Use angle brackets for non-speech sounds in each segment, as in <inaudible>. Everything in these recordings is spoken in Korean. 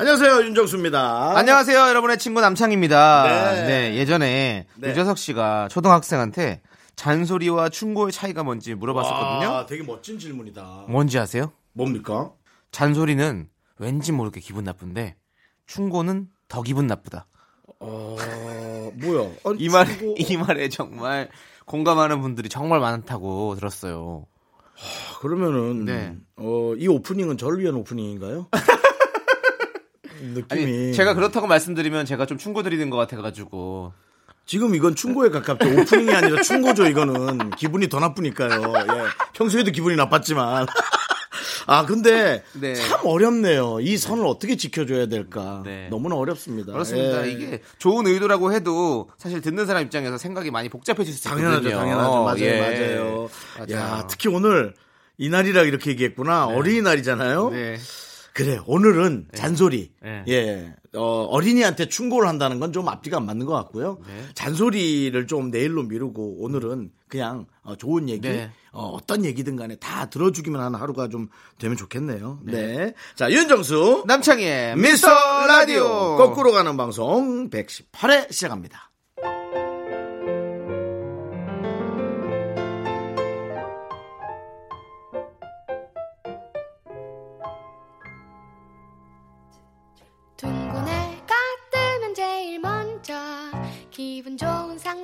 안녕하세요 윤정수입니다. 안녕하세요, 여러분의 친구 남창입니다. 네. 네, 예전에 네. 유재석 씨가 초등학생한테 잔소리와 충고의 차이가 뭔지 물어봤었거든요. 와, 되게 멋진 질문이다. 뭔지 아세요? 뭡니까? 잔소리는 왠지 모르게 기분 나쁜데 충고는 더 기분 나쁘다. 어, 뭐야? 아니, <laughs> 이 말, 친구- 이 말에 정말 공감하는 분들이 정말 많다고 들었어요. 그러면은 네. 어, 이 오프닝은 저를 위한 오프닝인가요? <laughs> 느낌이 아니, 제가 그렇다고 말씀드리면 제가 좀 충고 드리는 것 같아가지고. 지금 이건 충고에 가깝죠. 오프닝이 아니라 충고죠. 이거는 기분이 더 나쁘니까요. 예. 평소에도 기분이 나빴지만. <laughs> 아 근데 네. 참 어렵네요. 이 선을 어떻게 지켜줘야 될까. 네. 너무나 어렵습니다. 그렇습니다. 예. 이게 좋은 의도라고 해도 사실 듣는 사람 입장에서 생각이 많이 복잡해질 수 있거든요. 당연하죠, 당연하죠. 맞아요, 예. 맞아요. 맞아요. 야, 특히 오늘 이날이라 이렇게 얘기했구나. 어린이날이잖아요. 네. 그래, 오늘은 잔소리. 네. 예. 어, 어린이한테 충고를 한다는 건 좀 앞뒤가 안 맞는 것 같고요. 네. 잔소리를 좀 내일로 미루고 오늘은 그냥 어, 좋은 얘기, 네. 어, 떤 얘기든 간에 다 들어주기만 하는 하루가 좀 되면 좋겠네요. 네. 자, 윤정수. 남창희의 미스터. 라디오. 거꾸로 가는 방송 118회 시작합니다.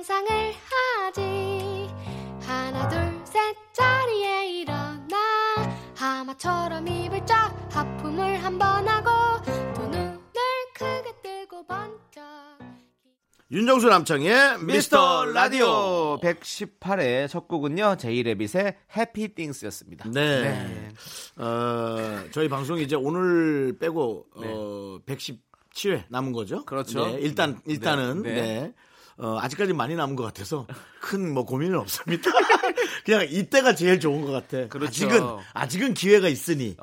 상상을 하지 하나 둘 셋 자리에 일어나 하마처럼 입을 쫙 하품을 한 번 하고 두 눈을 크게 뜨고 번쩍 윤정수 남창의 미스터 라디오. 118회 첫 곡은요. 제이레빗의 해피 띵스였습니다. 네. 어, 저희 방송이 이제 오늘 빼고 어, 117회 남은 거죠? 그렇죠. 네, 일단 네. 일단은 네. 네. 어, 아직까지 많이 남은 것 같아서 큰 뭐 고민은 없습니다. <laughs> 그냥 이때가 제일 좋은 것 같아. 그렇죠. 아직은 아직은 기회가 있으니라는.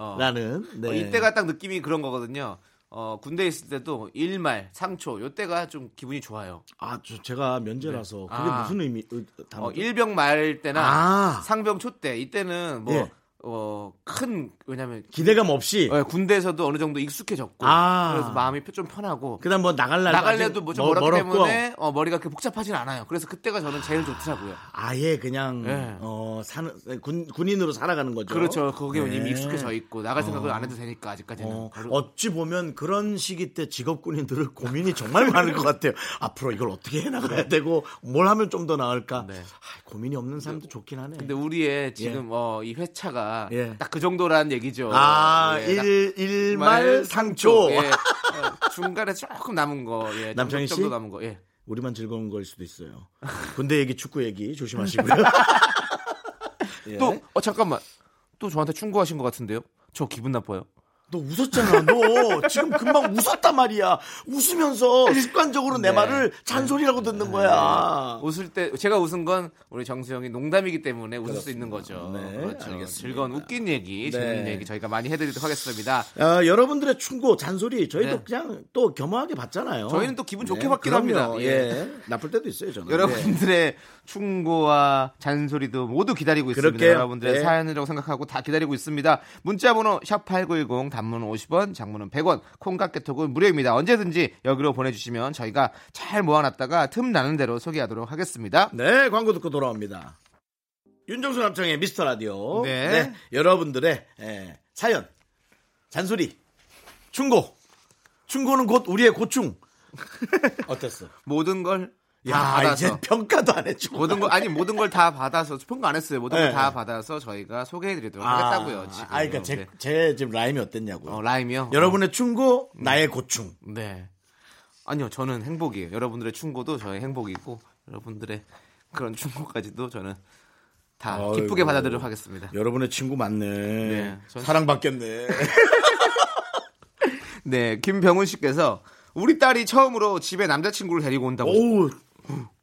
어. 네. 어, 이때가 딱 느낌이 그런 거거든요. 어, 군대에 있을 때도 일말, 상초, 요때가 좀 기분이 좋아요. 아, 저, 제가 면제라서 그게 아. 무슨 의미? 의- 단어죠? 어, 일병 말 때나 아. 상병 초 때, 이때는 뭐, 예. 어, 큰, 왜냐면 기대감 없이 어, 군대에서도 어느 정도 익숙해졌고 아. 그래서 마음이 좀 편하고 그다음 뭐 나갈 날 나갈래도 뭐좀 멀었기 때문에 어, 머리가 그렇게 복잡하진 않아요. 그래서 그때가 저는 제일 좋더라고요. 아예 그냥 네. 어 사는 군 군인으로 살아가는 거죠. 그렇죠. 거기에 네. 이미 익숙해져 있고 나갈 생각을 안 해도 되니까 아직까지는. 어, 어찌 보면 그런 시기 때 직업 군인들을 고민이 정말 많을 것 같아요. 앞으로 이걸 어떻게 해 나가야 되고 뭘 하면 좀 더 나을까. 네. 아, 고민이 없는 사람도 좋긴 하네. 근데 우리의 지금 어, 이 회차가 예. 딱그 정도란 얘기죠. 아, 예, 딱 일, 일말 상초. 예. 어, 중간에 조금 남은 거, 예, 남창희 정도 씨? 남은 거, 예. 우리만 즐거운 걸 수도 있어요. 군대 얘기, 축구 얘기 조심하시고요. <laughs> 예. 또, 어, 잠깐만. 또 저한테 충고하신 것 같은데요? 저 기분 나빠요. 너 웃었잖아. 너 지금 금방 웃었단 말이야. 웃으면서 습관적으로 내 네. 말을 잔소리라고 듣는 거야. 웃을 때 제가 웃은 건 우리 정수영이 농담이기 때문에 웃을 수 있는 거죠. 네, 그렇죠. 알겠습니다. 즐거운 웃긴 얘기, 네. 재밌는 얘기 저희가 많이 해드리도록 하겠습니다. 어, 여러분들의 충고, 잔소리 저희도 네. 그냥 또 겸허하게 받잖아요. 저희는 또 기분 좋게 네, 그럼요. 합니다. 예. 예. 나쁠 때도 있어요, 저는. 네. 여러분들의 충고와 잔소리도 모두 기다리고 있습니다. 그럴게요. 여러분들의 네. 사연이라고 생각하고 다 기다리고 있습니다. 문자번호 샵 8910 단문은 50원, 장문은 100원, 콩깍개톡은 무료입니다. 언제든지 여기로 보내주시면 저희가 잘 모아놨다가 틈 나는 대로 소개하도록 하겠습니다. 네, 광고 듣고 돌아옵니다. 윤정수 남창의 미스터 라디오. 네. 여러분들의 예, 사연, 잔소리, 충고. 충고는 곧 우리의 고충. <laughs> 어땠어? 모든 걸다 야, 받아서 이제 평가도 안 해주고. 모든 걸 아니 모든 걸 다 받아서 평가 안 했어요. 모든 네. 걸다 받아서 저희가 소개해드리도록 하겠다고요. 지금. 아, 그러니까 제, 네. 제 지금 라임이 어땠냐고요. 어, 라임이요. 여러분의 충고, 나의 고충. 어, 네. 아니요, 저는 행복이에요. 여러분들의 충고도 저의 행복이고 여러분들의 그런 충고까지도 저는 다 기쁘게 아이고. 받아들이도록 하겠습니다. 여러분의 친구 많네. 네, 전- 사랑받겠네. <laughs> 네, 김병훈 씨께서 우리 딸이 처음으로 집에 남자친구를 데리고 온다고 오우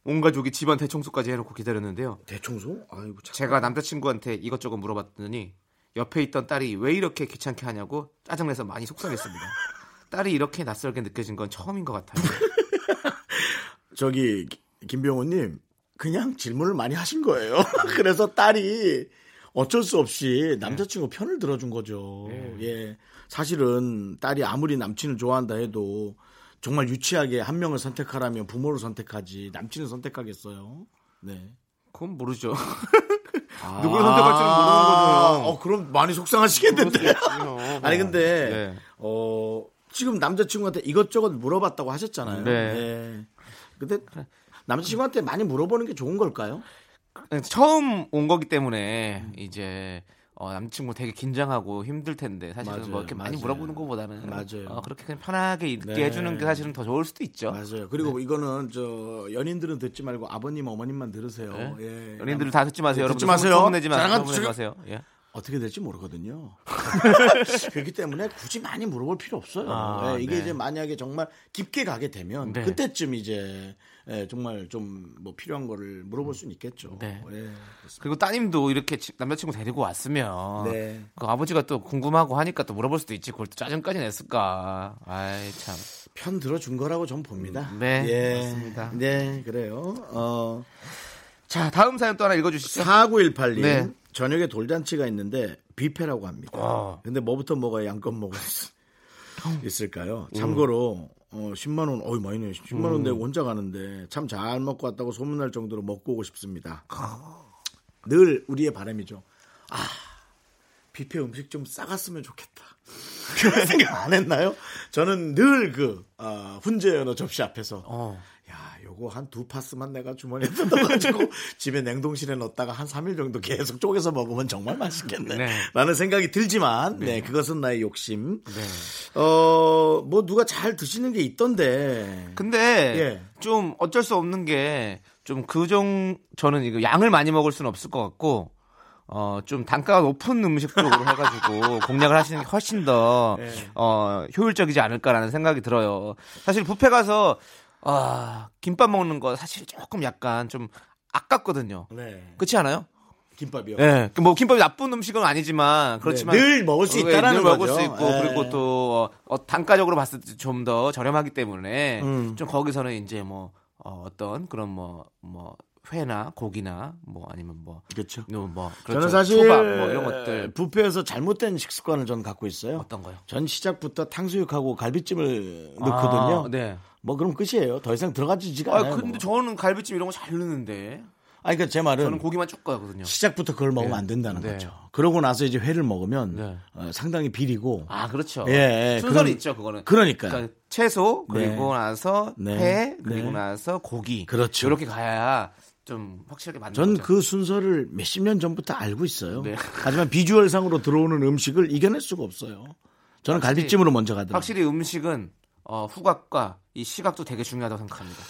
온 가족이 집안 대청소까지 해놓고 기다렸는데요. 대청소? 아이고 참. 제가 남자친구한테 이것저것 물어봤더니 옆에 있던 딸이 왜 이렇게 귀찮게 하냐고 짜증내서 많이 속상했습니다. <laughs> 딸이 이렇게 낯설게 느껴진 건 처음인 것 같아요. <laughs> 저기 기- 김병호님 그냥 질문을 많이 하신 거예요. <laughs> 그래서 딸이 어쩔 수 없이 남자친구 편을 들어준 거죠. 예. 사실은 딸이 아무리 남친을 좋아한다 해도 정말 유치하게 한 명을 선택하라면 부모를 선택하지 남친을 선택하겠어요. 네. 그건 모르죠. <laughs> 누구를 선택할지는 모르는 거죠. 어, 그럼 많이 속상하시겠는데. <laughs> 아니 근데 네. 어 지금 남자친구한테 이것저것 물어봤다고 하셨잖아요. 네. 네. 근데 남자친구한테 많이 물어보는 게 좋은 걸까요? 처음 온 거기 때문에 이제 어, 남자친구 되게 긴장하고 힘들 텐데 사실은 맞아요, 뭐 이렇게 많이 맞아요. 물어보는 것보다는 맞아요. 어, 그렇게 그냥 편하게 있게 네. 해주는 게 사실은 더 좋을 수도 있죠. 맞아요. 그리고 이거는 저 연인들은 듣지 말고 아버님 어머님만 들으세요. 네. 예. 연인들 다 듣지 마세요. 네, 여러분 듣지 마세요. 소문내지 마세요. 지금- 마세요. 예. 어떻게 될지 모르거든요. <laughs> 그렇기 때문에 굳이 많이 물어볼 필요 없어요. 아, 예, 이게 네. 이제 만약에 정말 깊게 가게 되면 네. 그때쯤 이제 예, 정말 좀 뭐 필요한 거를 물어볼 수는 있겠죠. 네. 예, 그리고 따님도 이렇게 지- 남자친구 데리고 왔으면 네. 그 아버지가 또 궁금하고 하니까 또 물어볼 수도 있지. 그걸 또 짜증까지 냈을까. 아이 참. 편 들어준 거라고 전 봅니다. 네, 예. 맞습니다. 네, 그래요. 어, 자 다음 사연 또 하나 읽어주시죠. 4918님. 네. 저녁에 돌잔치가 있는데 뷔페라고 합니다. 어. 근데 뭐부터 먹어야 양껏 먹을 수 <laughs> 있을까요? 참고로 어, 10만 원, 어이 많이 네 10만 원 내고 혼자 가는데 참 잘 먹고 왔다고 소문날 정도로 먹고 오고 싶습니다. 늘 우리의 바람이죠. 아, 뷔페 음식 좀 싸갔으면 좋겠다. <laughs> 그런 생각 안 했나요? 저는 늘 그, 아, 훈제 연어 접시 앞에서 어. 야, 요거 한두 파스만 내가 주머니에 뜯어가지고 <laughs> 집에 냉동실에 넣었다가 한 3일 정도 계속 쪼개서 먹으면 정말 맛있겠네. 네. 라는 생각이 들지만, 네, 그것은 나의 욕심. 네. 어, 뭐 누가 잘 드시는 게 있던데. 근데 예. 좀 어쩔 수 없는 게 좀 그정 저는 이거 양을 많이 먹을 수는 없을 것 같고 어 좀 단가가 높은 음식 쪽으로 <laughs> 해가지고 공략을 하시는 게 훨씬 더 네. 어, 효율적이지 않을까라는 생각이 들어요. 사실 뷔페 가서 아 김밥 먹는 거 사실 조금 약간 좀 아깝거든요. 네. 그렇지 않아요? 김밥이요. 예. 뭐 김밥이 나쁜 음식은 아니지만 그렇지만 네, 늘 먹을 수 어, 있다라는 늘 먹을 거죠. 수 있고 예. 그리고 또 어, 단가적으로 봤을 때 좀 더 저렴하기 때문에 음. 좀 거기서는 이제 뭐 어, 떤 그런 뭐뭐 회나 고기나 뭐 아니면 뭐 그렇죠. 뭐 저는 그렇죠. 사실 초밥 뭐 이런 것들 뷔페에서 잘못된 식습관을 전 갖고 있어요. 어떤 거요? 전 시작부터 탕수육하고 갈비찜을 넣거든요. 아, 네. 뭐 그럼 끝이에요. 더 이상 들어가지지가 아 않아요. 근데 뭐. 저는 갈비찜 이런 거 잘 넣는데 아니 그러니까 제 말은 저는 고기만 쭉 가거든요. 시작부터 그걸 먹으면 네. 안 된다는 네. 거죠. 그러고 나서 이제 회를 먹으면 네. 어, 상당히 비리고 아 그렇죠. 예, 예, 순서는 그런- 있죠 그거는. 그러니까요. 그러니까 채소 그리고 네. 나서 네. 회 그리고 네. 나서 고기 그렇죠. 이렇게 가야 좀 확실하게 맞는 전. 그 순서를 몇십 년 전부터 알고 있어요. 네. <laughs> 하지만 비주얼상으로 들어오는 음식을 이겨낼 수가 없어요. 저는 확실히- 갈비찜으로 먼저 가더라고요. 확실히 음식은 어, 후각과 이 시각도 되게 중요하다고 생각합니다.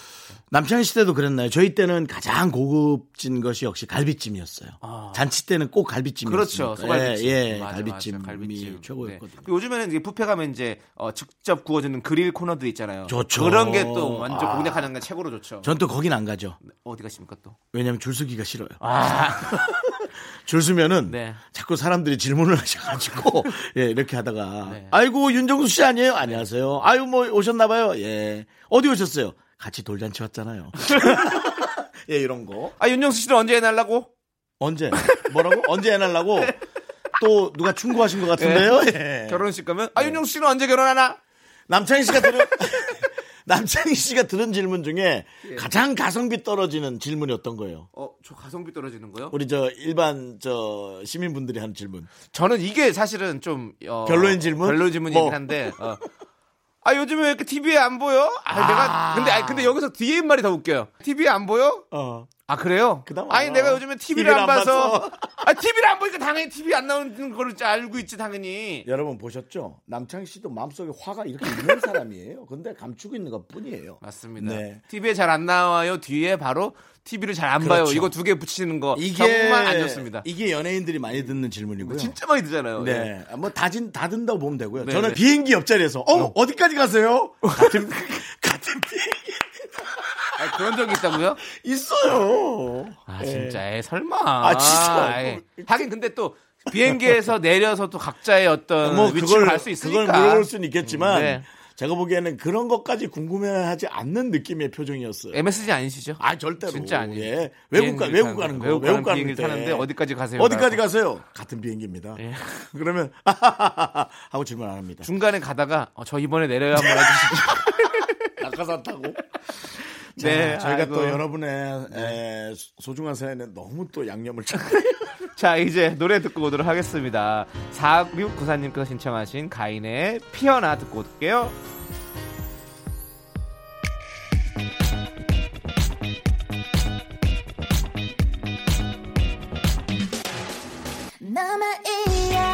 남창희 씨 때도 그랬나요? 저희 때는 가장 고급진 것이 역시 갈비찜이었어요. 아. 잔치 때는 꼭 갈비찜이었어요. 그렇죠. 소갈비찜. 예, 예, 맞아, 갈비찜이 맞아, 갈비찜. 최고였거든요. 네. 요즘에는 이제 뷔페 가면 이제 어, 직접 구워주는 그릴 코너들 있잖아요. 좋죠. 그런 게 또 완전 아. 공략하는 게 최고로 좋죠. 전 또 거긴 안 가죠. 어디 가십니까 또? 왜냐하면 줄 서기가 싫어요. 아, <laughs> 줄 서면은 네. 자꾸 사람들이 질문을 <laughs> 하셔가지고 예 이렇게 하다가 네. 아이고 윤정수 씨 아니에요? 안녕하세요. 아유 뭐 오셨나봐요. 예 어디 오셨어요? 같이 돌잔치 왔잖아요. <laughs> 예 이런 거 아 윤정수 씨는 언제 해달라고? 언제 뭐라고 언제 해달라고 또 누가 충고하신 것 같은데요? 예. 결혼식 가면 아 윤정수 씨는 언제 결혼하나? 남창희 씨가 들은 <laughs> 남창희 씨가 들은 질문 중에 예. 가장 가성비 떨어지는 질문이 어떤 거예요? 어, 저 가성비 떨어지는 거요? 우리 저 일반 저 시민분들이 하는 질문. 저는 이게 사실은 좀 어, 별로인 질문? 별로인 질문이긴 뭐. 한데. 어. 아 요즘에 왜 이렇게 TV에 안 보여? 아, 내가 근데 아 근데 여기서 뒤에 말이 더 웃겨요. TV에 안 보여? 어. 아 그래요? 그다음 아니. 내가 요즘에 TV를 TV를 안안 봐서. 아, TV를 안 보니까 당연히 TV 안 나오는 거를 알고 있지, 당연히. 여러분 보셨죠? 남창희 씨도 마음속에 화가 이렇게 있는 <laughs> 사람이에요. 근데 감추고 있는 것 뿐이에요. 맞습니다. 네. TV에 잘 안 나와요. 뒤에 바로 TV를 잘안 그렇죠. 봐요. 이거 두 개 붙이는 거 이게 정말 안 좋습니다. 이게 연예인들이 많이 듣는 질문이고요. 진짜 많이 듣잖아요. 예. 네, 뭐 다진 다 든다고 보면 되고요. 네, 저는 네. 비행기 옆자리에서 어 어 디까지 가세요? 같은 아, <laughs> 그런 적이 있다고요? <laughs> 있어요. 아 예. 진짜 에 설마. 아, 진짜. 아이, 하긴 근데 또 비행기에서 <laughs> 내려서 또 각자의 어떤 뭐 위치로 그걸 갈수 있으니까. 그걸 물어볼 수는 있겠지만 네. 제가 보기에는 그런 것까지 궁금해하지 않는 느낌의 표정이었어요. MSG 아니시죠? 아 절대로. 진짜 아니에요. 예. 외국 가 외국 가는 거. 외국 외국 가는 때. 타는데 어디까지 가세요? 어디까지. 가세요? 같은 <laughs> 비행기입니다. 예. 그러면 하고 질문 안 합니다. 중간에 가다가 어, 저 이번에 내려야 한번 해주시죠. 낙하산 타고. 네, 자, 저희가 아이고. 또 여러분의 에, 소중한 사연에 너무 또 양념을 <laughs> 쳐. 자, 이제 노래 듣고 오도록 하겠습니다. 4694님께서 신청하신 가인의 피어나 듣고 올게요. 남아이야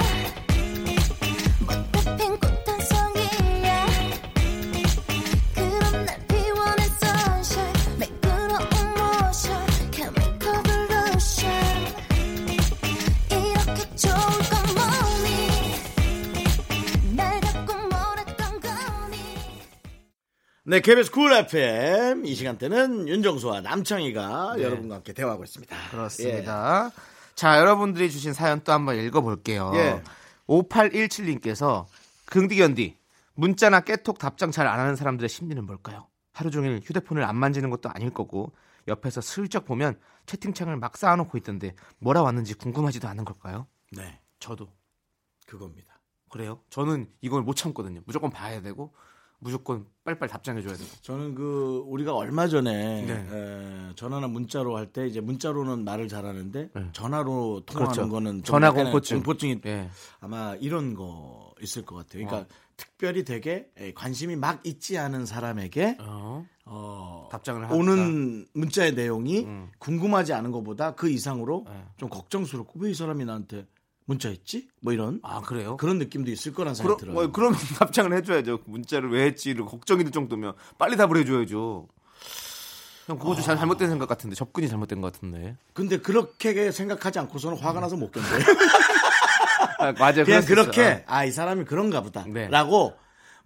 네, KBS 쿨 FM 이 시간대는 윤정수와 남창희가 여러분과 함께 대화하고 있습니다. 네. 그렇습니다. 자, 여러분들이 주신 사연 또 한번 읽어볼게요. 예. 5817님께서 긍디견디 문자나 깨톡 답장 잘 안 하는 사람들의 심리는 뭘까요? 하루 종일 휴대폰을 안 만지는 것도 아닐 거고 옆에서 슬쩍 보면 채팅창을 막 쌓아놓고 있던데 뭐라 왔는지 궁금하지도 않은 걸까요? 예. 네, 저도 그겁니다. 그래요. 저는 이걸 못 참거든요. 무조건 봐야 되고 무조건 빨리빨리 답장해줘야 되고. 저는 그 우리가 얼마 전에 네. 에, 전화나 문자로 할 때 이제 문자로는 말을 잘하는데 네. 전화로 통화하는 그렇죠. 거는 좀 전화 공포증. 공포증이 예. 아마 이런 거 있을 것 같아요. 그러니까 어. 특별히 되게 에, 관심이 막 있지 않은 사람에게 어, 어, 답장을. 오는 문자의 내용이 음. 궁금하지 않은 것보다 그 이상으로 네. 좀 걱정스럽고 왜 이 사람이 나한테 문자했지? 뭐 이런 아 그래요? 그런 느낌도 있을 거란 생각이 그럼, 들어요. 뭐, 그럼 <laughs> 답장을 해줘야죠. 문자를 왜 했지를 걱정이 들 정도면 빨리 답을 해줘야죠. 형 그거 좀 잘- 잘못된 생각 같은데 접근이 잘못된 것 같은데. 근데 그렇게 생각하지 않고서는 화가 나서 못 견뎌요. <laughs> 아, 맞아요. 그냥. 그렇게 아 이 사람이 그런가 보다. 네. 라고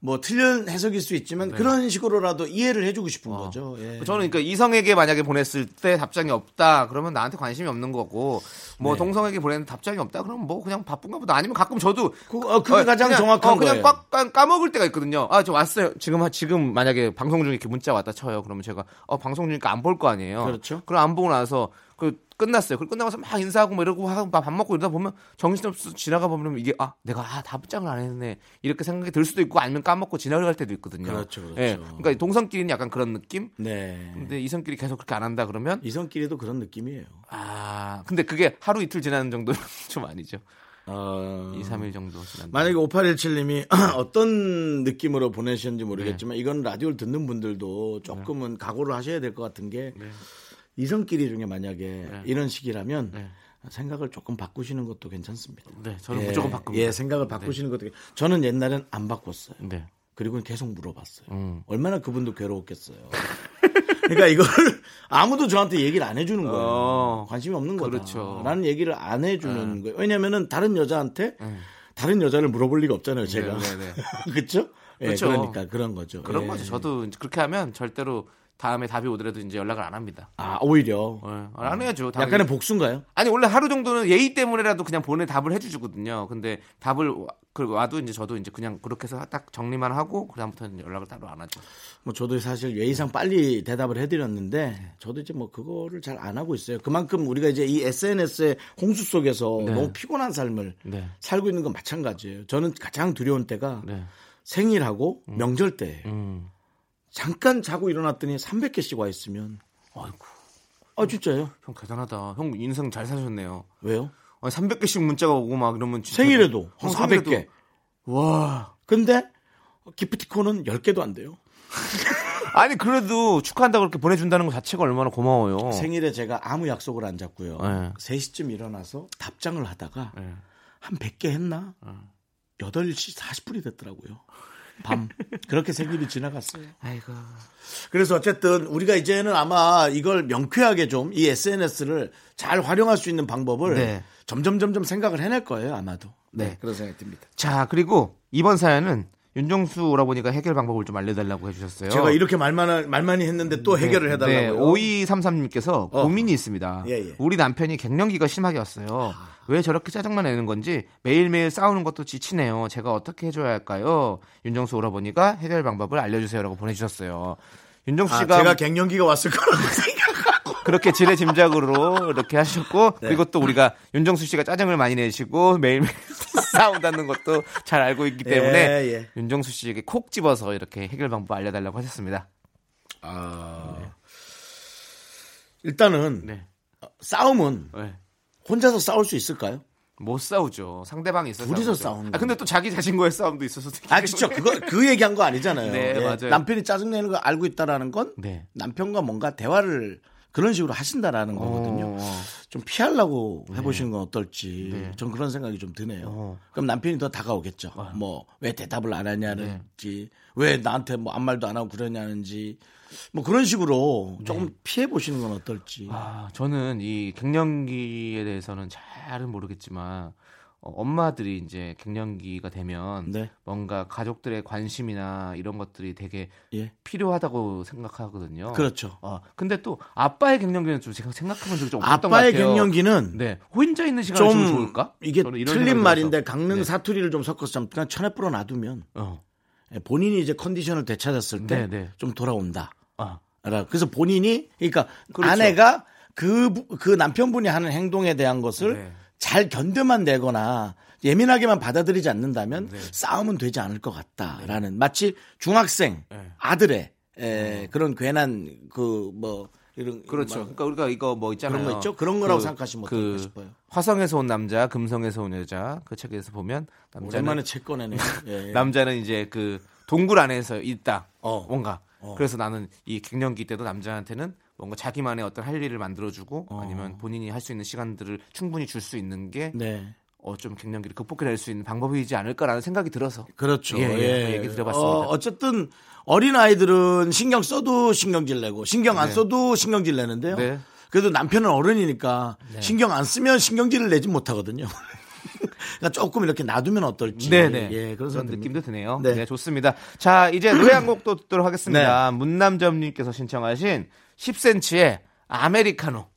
뭐 틀린 해석일 수 있지만 그런 식으로라도 이해를 해주고 싶은 거죠. 예. 저는 그러니까 이성에게 만약에 보냈을 때 답장이 없다 그러면 나한테 관심이 없는 거고 뭐 네. 동성에게 보내는 답장이 없다 그러면 뭐 그냥 바쁜가 보다 아니면 가끔 저도 그, 어, 그게 가장 그냥, 정확한 어, 그냥 거예요. 꽉 까- 까먹을 때가 있거든요. 아 저 왔어요. 지금 하- 지금 만약에 방송 중에 이렇게 문자 왔다 쳐요. 그러면 제가 어 방송 중이니까 안 볼 거 아니에요. 그렇죠. 그럼 안 보고 나서 그 끝났어요. 그 끝나고서 막 인사하고 뭐 이러고 하고 밥 먹고 이러다 보면 정신없어 지나가 보면 이게 아 내가 아 답장을 안 했네 이렇게 생각이 들 수도 있고 아니면 까먹고 지나갈 때도 있거든요. 그렇죠, 그렇죠. 예, 그러니까 동성끼리는 약간 그런 느낌. 네. 근데 이성끼리 계속 그렇게 안 한다 그러면 이성끼리도 그런 느낌이에요. 아 근데 그게 하루 이틀 지나는 정도는 <laughs> 좀 아니죠. 어... 2, 3일 정도 지난. 만약에 5817님이 <clears throat> 어떤 느낌으로 보내셨는지 모르겠지만 이건 라디오를 듣는 분들도 조금은 각오를 하셔야 될 것 같은 게 네. 이성끼리 중에 만약에 이런 식이라면 네. 생각을 조금 바꾸시는 것도 괜찮습니다. 네, 저는 예, 무조건 바꿉니다. 예, 생각을 바꾸시는 것도 괜- 저는 옛날엔 안 바꿨어요. 네. 그리고 계속 물어봤어요. 음. 얼마나 그분도 괴로웠겠어요. <laughs> 그러니까 이걸 아무도 저한테 얘기를 안 해주는 거예요. 어. 관심이 없는 거다. 그렇죠. 라는 얘기를 안 해주는 거예요. 왜냐면은 다른 여자한테 다른 여자를 물어볼 리가 없잖아요. 제가. 네, 네, 네. <laughs> 그렇죠? 예, 그렇죠. 그러니까 그런 거죠. 그런 예. 거죠. 저도 그렇게 하면 절대로 다음에 답이 오더라도 이제 연락을 안 합니다. 아 오히려 예, 안 해야죠. 답을. 약간의 복수인가요? 아니 원래 하루 정도는 예의 때문에라도 그냥 보내 답을 해주거든요. 근데 답을 와- 그 와도 이제 저도 이제 그냥 그렇게 해서 딱 정리만 하고 그다음부터는 연락을 따로 안 하죠. 뭐 저도 사실 예의상 빨리 대답을 해드렸는데 저도 이제 뭐 그거를 잘 안 하고 있어요. 그만큼 우리가 이제 이 SNS의 홍수 속에서 네. 너무 피곤한 삶을 네. 살고 있는 건 마찬가지예요. 저는 가장 두려운 때가 네. 생일하고 명절 때 음. 잠깐 자고 일어났더니 300개씩 와 있으면 아이고 아 진짜요? 형 대단하다. 형 인생 잘 사셨네요. 왜요? 아니, 300개씩 문자가 오고 막 이러면 진짜 생일에도 한형 400개. 생일에도 와 근데 기프티콘은 10개도 안 돼요. <laughs> 아니 그래도 축하한다고 그렇게 보내준다는 것 자체가 얼마나 고마워요. 생일에 제가 아무 약속을 안 잡고요. 네. 3시쯤 일어나서 답장을 하다가 네. 한 100개 했나? 8시 40분이 됐더라고요. 밤. <laughs> 그렇게 생일이 지나갔어요. 아이고. 그래서 어쨌든 우리가 이제는 아마 이걸 명쾌하게 좀 이 SNS를 잘 활용할 수 있는 방법을 네. 점점 점점 생각을 해낼 거예요, 아마도. 네. 네. 그런 생각이 듭니다. 자 그리고 이번 사연은 윤정수 오라버니가 해결 방법을 좀 알려달라고 해주셨어요. 제가 이렇게 말만 말만이 했는데 또 해결을 해달라고요. 네, 5233님께서 고민이 있습니다. 예, 예. 우리 남편이 갱년기가 심하게 왔어요. 왜 저렇게 짜증만 내는 건지 매일매일 싸우는 것도 지치네요. 제가 어떻게 해줘야 할까요? 윤정수 오라버니가 해결 방법을 알려주세요라고 보내주셨어요. 윤정수 아, 씨가 제가 갱년기가 왔을 거라고 <laughs> 생각하고. 그렇게 지레 짐작으로 이렇게 하셨고 네. 그리고 또 우리가 윤정수 씨가 짜증을 많이 내시고 매일매일 <laughs> 싸운다는 것도 잘 알고 있기 때문에 예, 예. 윤정수 씨에게 콕 집어서 이렇게 해결 방법 알려달라고 하셨습니다. 아. 일단은 네. 싸움은 네. 혼자서 싸울 수 있을까요? 못 싸우죠. 상대방이 있어서 둘이서. 싸우는 아 근데 또 자기 자신과의 싸움도 있어서 아, 진짜 그거 그 얘기한 거 아니잖아요. <laughs> 네, 예, 맞아요. 남편이 짜증내는 걸 알고 있다라는 건 네. 남편과 뭔가 대화를 그런 식으로 하신다라는 거거든요. 어. 좀 피하려고 해보시는 건 어떨지 네. 전 그런 생각이 좀 드네요. 어. 그럼 남편이 더 다가오겠죠. 뭐왜 대답을 안 하냐는지 왜 나한테 뭐 아무 말도 안 하고 그러냐는지 뭐 그런 식으로 조금 피해 보시는 건 어떨지. 네. 아, 저는 이 갱년기에 대해서는 잘은 모르겠지만 어, 엄마들이 이제 갱년기가 되면 네. 뭔가 가족들의 관심이나 이런 것들이 되게 예. 필요하다고 생각하거든요. 그렇죠. 어, 근데 또 아빠의 갱년기는 좀 제가 적이 좀것 아빠의. 갱년기는 네, 혼자 있는 시간이 좀좀 좋을까? 이게 틀린. 말인데 강릉 네. 사투리를 좀 섞어서 좀 그냥 천에 뿌려 놔두면 어, 예, 본인이 이제 컨디션을 되찾았을 때 네, 네. 좀 돌아온다. 아. 그래서 본인이 그러니까 그렇죠. 아내가 그 그 남편분이 하는 행동에 대한 것을 네. 잘 견뎌만 내거나 예민하게만 받아들이지 않는다면 네. 싸움은 되지 않을 것 같다라는 마치 중학생 네. 아들의 에, 그런 괜한 그 뭐 이런 그렇죠. 막 그러니까 우리가 이거 뭐 있잖아요. 그런 거 있죠? 그런 거라고 그- 생각하시면 그 싶어요. 화성에서 온 남자, 금성에서 온 여자 그 책에서 보면 남자는 오랜만에 책 꺼내네. <laughs> 예. 남자는 이제 그 동굴 안에서 있다. 어. 뭔가. 그래서 나는 이 갱년기 때도 남자한테는 뭔가 자기만의 어떤 할 일을 만들어주고 아니면 본인이 할 수 있는 시간들을 충분히 줄 수 있는 게 네. 어, 좀 갱년기를 극복해낼 수 있는 방법이지 않을까라는 생각이 들어서 그렇죠. 예, 예, 얘기 드려봤습니다. 어, 어쨌든 어린 아이들은 신경 써도 신경질 내고 신경 안 네. 써도 신경질 내는데요. 네. 그래도 남편은 어른이니까 신경 안 쓰면 신경질을 내지 못하거든요. <laughs> 그러니까 조금 이렇게 놔두면 어떨지. 네네. 예, 그런 그런 느낌도 드네요. 네. 네. 좋습니다. 자, 이제 노래 한 곡도 듣도록 하겠습니다. 문남점님께서 신청하신 10cm의 아메리카노.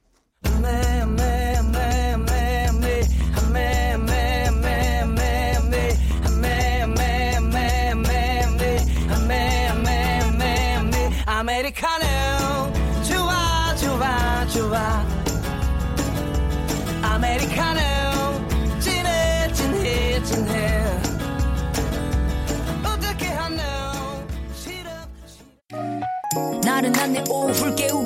나른한 내 오후를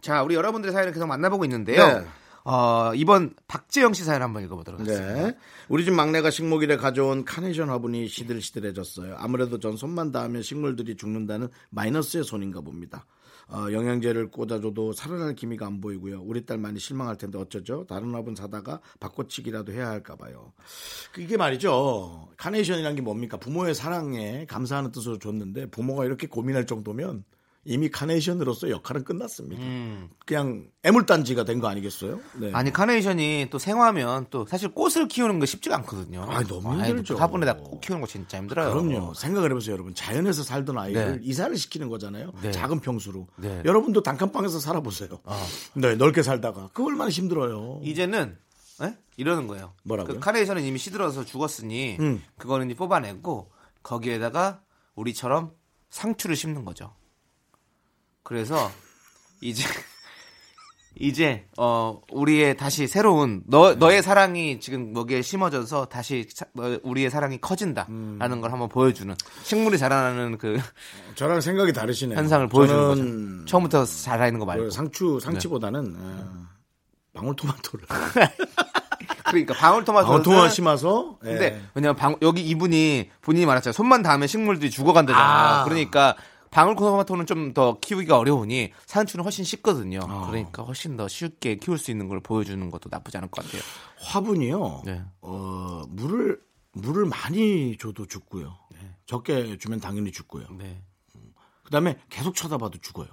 자, 우리 여러분들의 사연을 계속 만나보고 있는데요. 네. 어, 이번 박재영 씨 사연 한번 읽어보도록 하겠습니다. 네. 우리 집 막내가 식목일에 가져온 카네이션 화분이 시들시들해졌어요. 아무래도 전 손만 닿으면 식물들이 죽는다는 마이너스의 손인가 봅니다. 어, 영양제를 꽂아줘도 살아날 기미가 안 보이고요. 우리 딸 많이 실망할 텐데 어쩌죠? 다른 화분 사다가 바꿔치기라도 해야 할까 봐요. 이게 말이죠. 카네이션이란 게 뭡니까? 부모의 사랑에 감사하는 뜻으로 줬는데 부모가 이렇게 고민할 정도면 이미 카네이션으로서 역할은 끝났습니다. 그냥 애물단지가 된 거 아니겠어요? 네. 음. 아니 카네이션이 또 생화면 또 사실 꽃을 키우는 거 쉽지가 않거든요. 아, 너무 힘들죠. 화분에다 꽃 키우는 거 진짜 힘들어요. 그럼요. 생각을 해보세요, 여러분. 자연에서 살던 아이를 네. 이사를 시키는 거잖아요. 네. 작은 평수로. 네. 여러분도 단칸방에서 살아보세요. 네, 넓게 살다가. 그 얼마나 힘들어요. 이제는 에? 이러는 거예요. 뭐라고요? 그 카네이션은 이미 시들어서 죽었으니 음. 그거는 이제 뽑아내고 거기에다가 우리처럼 상추를 심는 거죠. 그래서 이제 <laughs> 이제 어 우리의 다시 새로운 너 너의 사랑이 지금 먹이에 심어져서 다시 사- 너- 우리의 사랑이 커진다라는 걸 한번 보여주는 식물이 자라나는 그 <laughs> 저랑 생각이 다르시네요. 현상을 보여주는 거죠. 처음부터 자라 있는 거 말고. 그 상추 상치보다는 어, 방울토마토를 <laughs> 그러니까 방울토마토. 방울토마토 심어서 예. 근데 왜냐면 방, 여기 이분이 본인이 말했잖아요. 손만 닿으면 식물들이 죽어간다잖아요. 아. 그러니까 방울토마토는 좀 더 키우기가 어려우니 산추는 훨씬 쉽거든요. 아. 그러니까 훨씬 더 쉽게 키울 수 있는 걸 보여주는 것도 나쁘지 않을 것 같아요. 화분이요. 네. 어, 물을 물을 많이 줘도 죽고요. 적게 주면 당연히 죽고요. 네. 그다음에 계속 쳐다봐도 죽어요.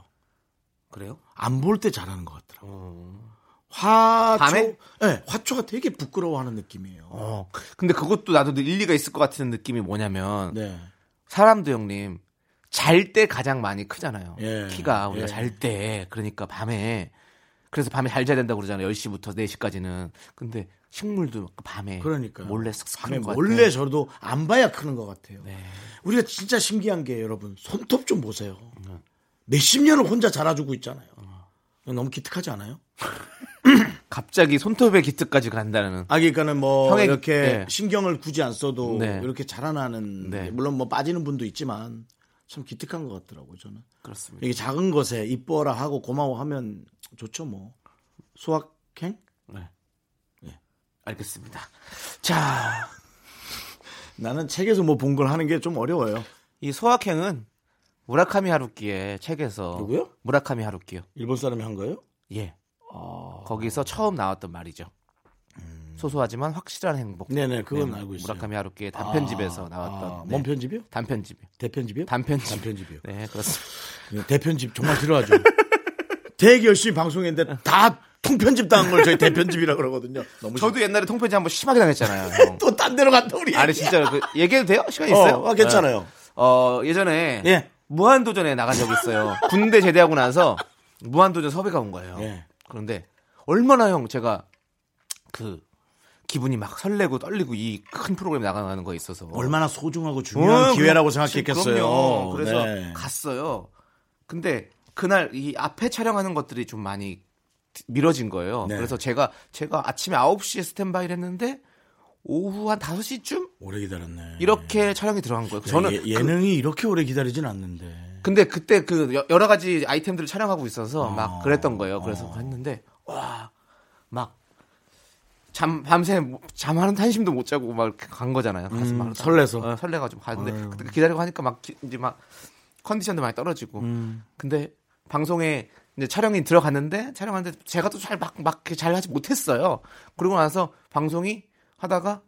그래요? 안 볼 때 잘하는 것 같더라고요. 화초, 밤에? 네, 화초가 되게 부끄러워하는 느낌이에요. 어. 근데 그것도 나도 일리가 있을 것 같은 느낌이 뭐냐면 네. 사람도 형님 잘 때 가장 많이 크잖아요. 예. 키가 우리가 예. 잘때 그러니까 밤에 그래서 밤에 잘 자야 된다고 그러잖아요. 10시부터 4시까지는. 근데 식물도 밤에 그러니까요. 몰래 쓱쓱 밤에 몰래. 저도 안 봐야 크는 것 같아요. 네. 우리가 진짜 신기한 게 여러분 손톱 좀 보세요. 몇십 년을 혼자 자라주고 있잖아요. 너무 기특하지 않아요? <laughs> 갑자기 손톱에 기특까지 간다는 아, 그러니까는 뭐 형의- 이렇게 네. 신경을 굳이 안 써도 네. 이렇게 자라나는 네. 물론 뭐 빠지는 분도 있지만 참 기특한 것 같더라고요 저는. 그렇습니다. 이게 작은 것에 이뻐라 하고 고마워하면 좋죠 뭐. 수학행? 네. 알겠습니다. 자, 나는 책에서 뭐 본 걸 하는 게 좀 어려워요. 이 소확행은 무라카미 하루키의 책에서 누구요? 무라카미 하루키요. 일본 사람이 한 거예요? 예. 거기서 처음 나왔던 말이죠. 소소하지만 확실한 행복. 음. 네네, 그건 네, 알고 있어요. 무라카미 하루키의 단편집에서 아, 나왔던 아, 네, 뭔 편집이요? 단편집이요. 대편집이요? 단편집. 단편집이요. 네, 그렇습니다. 네, 대편집 정말 싫어하죠. <laughs> 되게 열심히 방송했는데 다 통편집 당한 걸 저희 대편집이라 그러거든요. 너무 저도 옛날에 통편지 한번 심하게 당했잖아요. 형. <laughs> 또딴 데로 갔다 우리. 아니 진짜 그 얘기해도 돼요? 시간 있어요? 어, 아, 괜찮아요. 네. 어 예전에 예. 무한도전에 나간 적이 있어요. 군대 제대하고 나서 무한도전 섭외가 온 거예요. 예. 그런데 얼마나 형 제가 그 기분이 막 설레고 떨리고 이 큰 프로그램 나가는 거에 있어서 얼마나 소중하고 중요한 어, 기회라고 생각했겠어요. 그럼요. 그래서 네. 갔어요. 근데 그날 이 앞에 촬영하는 것들이 좀 많이 미뤄진 거예요. 네. 그래서 제가 제가 아침에 9시에 스탠바이를 했는데 오후 한 5시쯤 오래 기다렸네. 이렇게 촬영이 들어간 거예요. 저는 예, 예능이 이렇게 오래 기다리진 않는데. 근데 그때 그 여- 여러 가지 아이템들을 촬영하고 있어서 아. 막 그랬던 거예요. 그래서 했는데 와 막 잠 밤새 잠한 한심도 못 자고 막 간 거잖아요. 가서 음, 막 설레서. 어, 설레가지고 갔는데 그때 기다리고 하니까 막 기- 이제 막 컨디션도 많이 떨어지고. 음. 근데 방송에 이제 촬영이 들어갔는데 촬영하는데 제가 또 잘 막 막 잘 하지 못했어요. 그러고 나서 방송이 하다가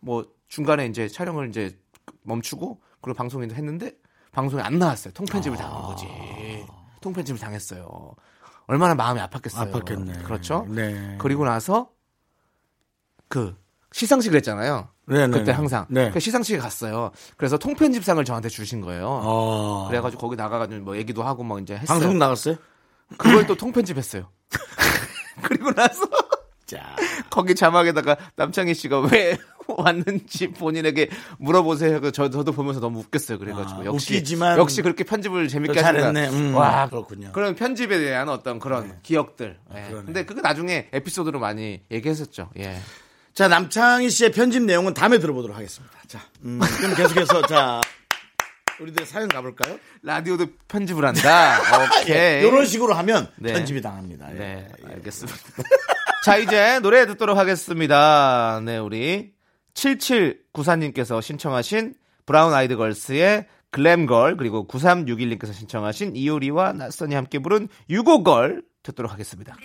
뭐 중간에 이제 촬영을 이제 멈추고 그리고 방송을 했는데 방송이 안 나왔어요. 통편집을 아. 당한 거지. 통편집을 당했어요. 얼마나 마음이 아팠겠어요. 아팠겠네. 그렇죠? 네. 그리고 나서 그 시상식을 했잖아요. 네, 네, 그때 네. 항상 네. 그 시상식에 갔어요. 그래서 통편집상을 저한테 주신 거예요. 어. 그래가지고 거기 나가가지고 뭐 얘기도 하고 뭐 이제 했어요. 방송 나갔어요? 그걸 또 통편집했어요. <laughs> 그리고 나서 <laughs> 자. 거기 자막에다가 남창희 씨가 왜 <laughs> 왔는지 본인에게 물어보세요. 그 저, 저도 보면서 너무 웃겼어요. 그래가지고 아, 역시 웃기지만 역시 그렇게 편집을 재밌게 잘했네. 음, 와 그렇군요. 그런 편집에 대한 어떤 그런 기억들. 예. 네. 그러네. 근데 그게 나중에 에피소드로 많이 얘기했었죠. 예. 자, 남창희 씨의 편집 내용은 다음에 들어보도록 하겠습니다. 자, 음, 그럼 계속해서 자, 우리들 사연 가볼까요? 라디오도 편집을 한다. <laughs> 오케이. 이런 식으로 하면 네. 편집이 당합니다. 예. 네, 알겠습니다. <laughs> 자, 이제 노래 듣도록 하겠습니다. 네, 우리 7794님께서 신청하신 브라운 아이드 걸스의 글램걸 그리고 9361님께서 신청하신 이효리와 낯선이 함께 부른 유고걸 듣도록 하겠습니다.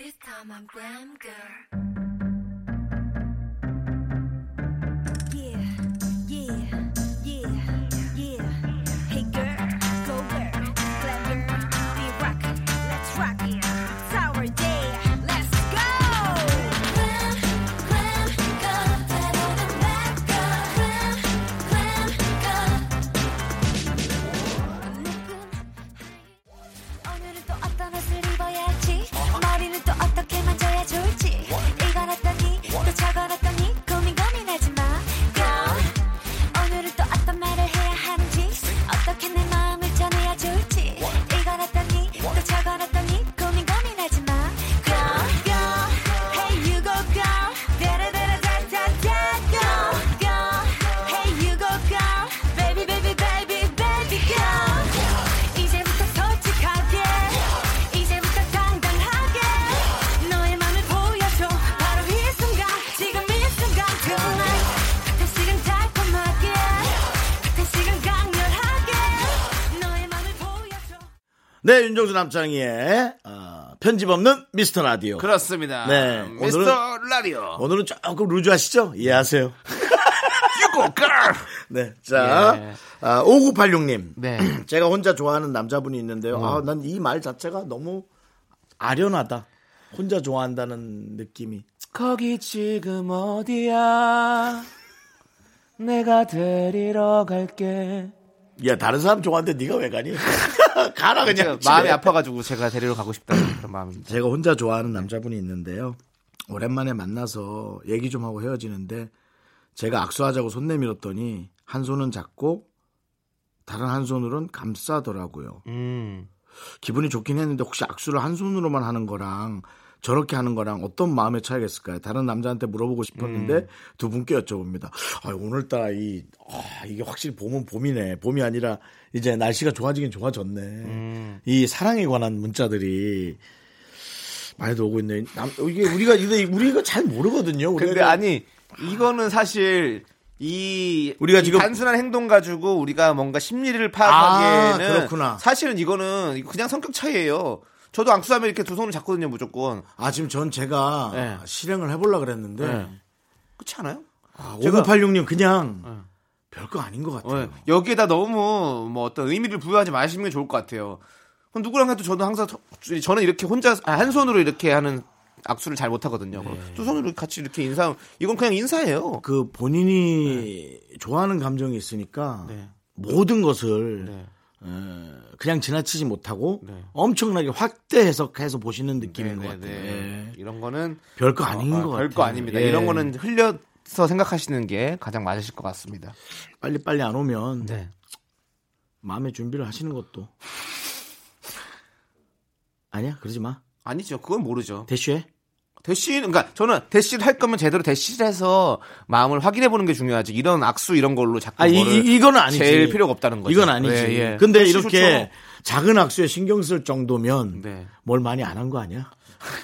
좋을지. 이건 어떠니 또 저건 어떠니 네, 윤정수 남창희의 어, 편집 없는 미스터 라디오. 그렇습니다. 네, 미스터 오늘은- 라디오. 오늘은 조금 루즈하시죠? 이해하세요. <laughs> 유고 걸. 네, 자, 예. 아, 5986님. 네. <clears throat> 제가 혼자 좋아하는 남자분이 있는데요. 아, 난 이 말 자체가 너무 아련하다. 혼자 좋아한다는 느낌이. 거기 지금 어디야? 내가 데리러 갈게. 야, 다른 사람 좋아하는데 네가 왜 가니? <laughs> <laughs> 가라 그냥. 제가 집에. 마음이 아파가지고 제가 데리러 가고 싶다는 <laughs> 그런 마음입니다. 제가 혼자 좋아하는 남자분이 있는데요. 오랜만에 만나서 얘기 좀 하고 헤어지는데 제가 악수하자고 손 내밀었더니 한 손은 잡고 다른 한 손으로는 감싸더라고요. 음. 기분이 좋긴 했는데 혹시 악수를 한 손으로만 하는 거랑 저렇게 하는 거랑 어떤 마음의 차이가 있을까요? 다른 남자한테 물어보고 싶었는데 음. 두 분께 여쭤봅니다. 아, 오늘따라 이, 아, 이게 확실히 봄은 봄이네. 봄이 아니라 이제 날씨가 좋아지긴 좋아졌네. 음. 이 사랑에 관한 문자들이 많이 오고 있네. 남, 이게 우리가, 이게 우리가 잘 모르거든요. 우리가 근데 아니 이거는 사실 이 우리가 이 지금- 단순한 행동 가지고 우리가 뭔가 심리를 파악하기에는 아. 사실은 이거는 이거 그냥 성격 차이예요. 저도 악수하면 이렇게 두 손을 잡거든요, 무조건. 아, 지금 전 제가 네. 실행을 해보려고 그랬는데 네. 그렇지 않아요? 아, 제가- 5986님 그냥 네. 별거 아닌 것 같아요. 어, 여기에다 너무 뭐 어떤 의미를 부여하지 마시는 게 좋을 것 같아요. 그럼 누구랑 해도 저도 항상 저- 저는 이렇게 혼자 아, 한 손으로 이렇게 하는 악수를 잘 못하거든요. 네. 두 손으로 같이 이렇게 인사 이건 그냥 인사예요. 그 본인이 좋아하는 감정이 있으니까 네. 모든 것을 네. 에, 그냥 지나치지 못하고 네. 엄청나게 확대 해석해서 보시는 느낌인 네, 것 네, 같아요. 네. 예. 이런 거는 별거 아닌 어, 것 같아요. 별거 아닙니다. 예. 이런 거는 흘려서 생각하시는 게 가장 맞으실 것 같습니다. 빨리 빨리 안 오면 네. 마음의 준비를 하시는 것도 아니야 그러지 마 아니죠. 그건 모르죠. 대쉬해 대시, 그러니까 저는 대시를 할 거면 제대로 대시를 해서 마음을 확인해 보는 게 중요하지. 이런 악수 이런 걸로 자꾸 아, 이, 이건 아니지. 제일 필요가 없다는 거죠. 이건 아니지. 예, 예. 근데 이렇게 좋죠. 작은 악수에 신경 쓸 정도면 네. 뭘 많이 안 한 거 아니야?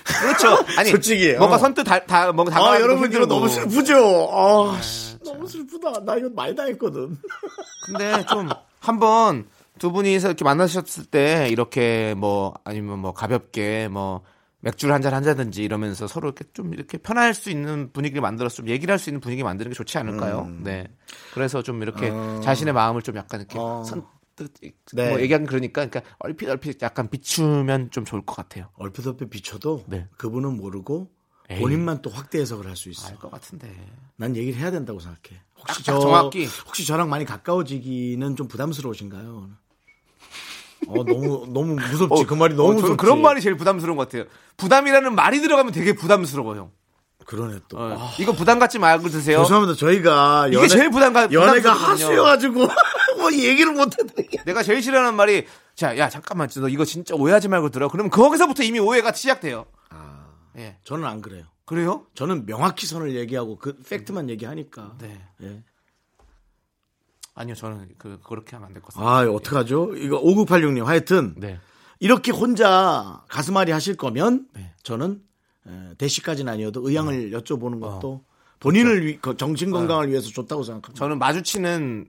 그렇죠. <laughs> 아니, 솔직히, 뭔가 어. 선뜻 다, 다 뭔가 아, 다가가기도 여러분 이거 힘들고. 너무 슬프죠? 아, 씨, 너무 슬프다. 나 이거 많이 당했거든. <laughs> 근데 좀 한번 두 분이서 이렇게 만나셨을 때 이렇게 뭐 아니면 뭐 가볍게 뭐 맥주를 한 잔 한다든지 이러면서 서로 이렇게 좀 이렇게 편할 수 있는 분위기를 만들어서 좀 얘기를 할 수 있는 분위기 만드는 게 좋지 않을까요? 네. 그래서 좀 이렇게 자신의 마음을 좀 약간 이렇게 어. 선뜻 네. 뭐 얘기하긴 그러니까 그러니까 얼핏 얼핏 약간 비추면 좀 좋을 것 같아요. 얼핏 얼핏 비춰도 네. 그분은 모르고 에이. 본인만 또 확대 해석을 할 수 있어. 알 것 같은데. 난 얘기를 해야 된다고 생각해. 혹시 딱저 정확히. 혹시 저랑 많이 가까워지기는 좀 부담스러우신가요? 어 너무 너무 무섭지. 그 말이 너무 어, 무섭지. 그런 말이 제일 부담스러운 것 같아요. 부담이라는 말이 들어가면 되게 부담스러워 요. 그러네 또. 어, 아, 이거 부담 갖지 말고 드세요. 죄송합니다. 저희가 이게 제일 부담 가- 연애가 부담스럽거든요. 하수여가지고 <laughs> 뭐 얘기를 못해도 내가 제일 싫어하는 말이 자, 야 잠깐만, 너 이거 진짜 오해하지 말고 들어. 그러면 거기서부터 이미 오해가 시작돼요. 예, 저는 안 그래요. 그래요? 저는 명확히 선을 얘기하고 그 팩트만 얘기하니까. 네. 예. 아니요, 저는 그 그렇게 하면 안 될 것 같습니다. 아, 어떡하죠? 이거 5986님 하여튼 네. 이렇게 혼자 가슴앓이 하실 거면 네. 저는 에, 대시까지는 아니어도 의향을 여쭤보는 것도 본인을 위, 그 정신 건강을 위해서 좋다고 생각합니다. 저는 마주치는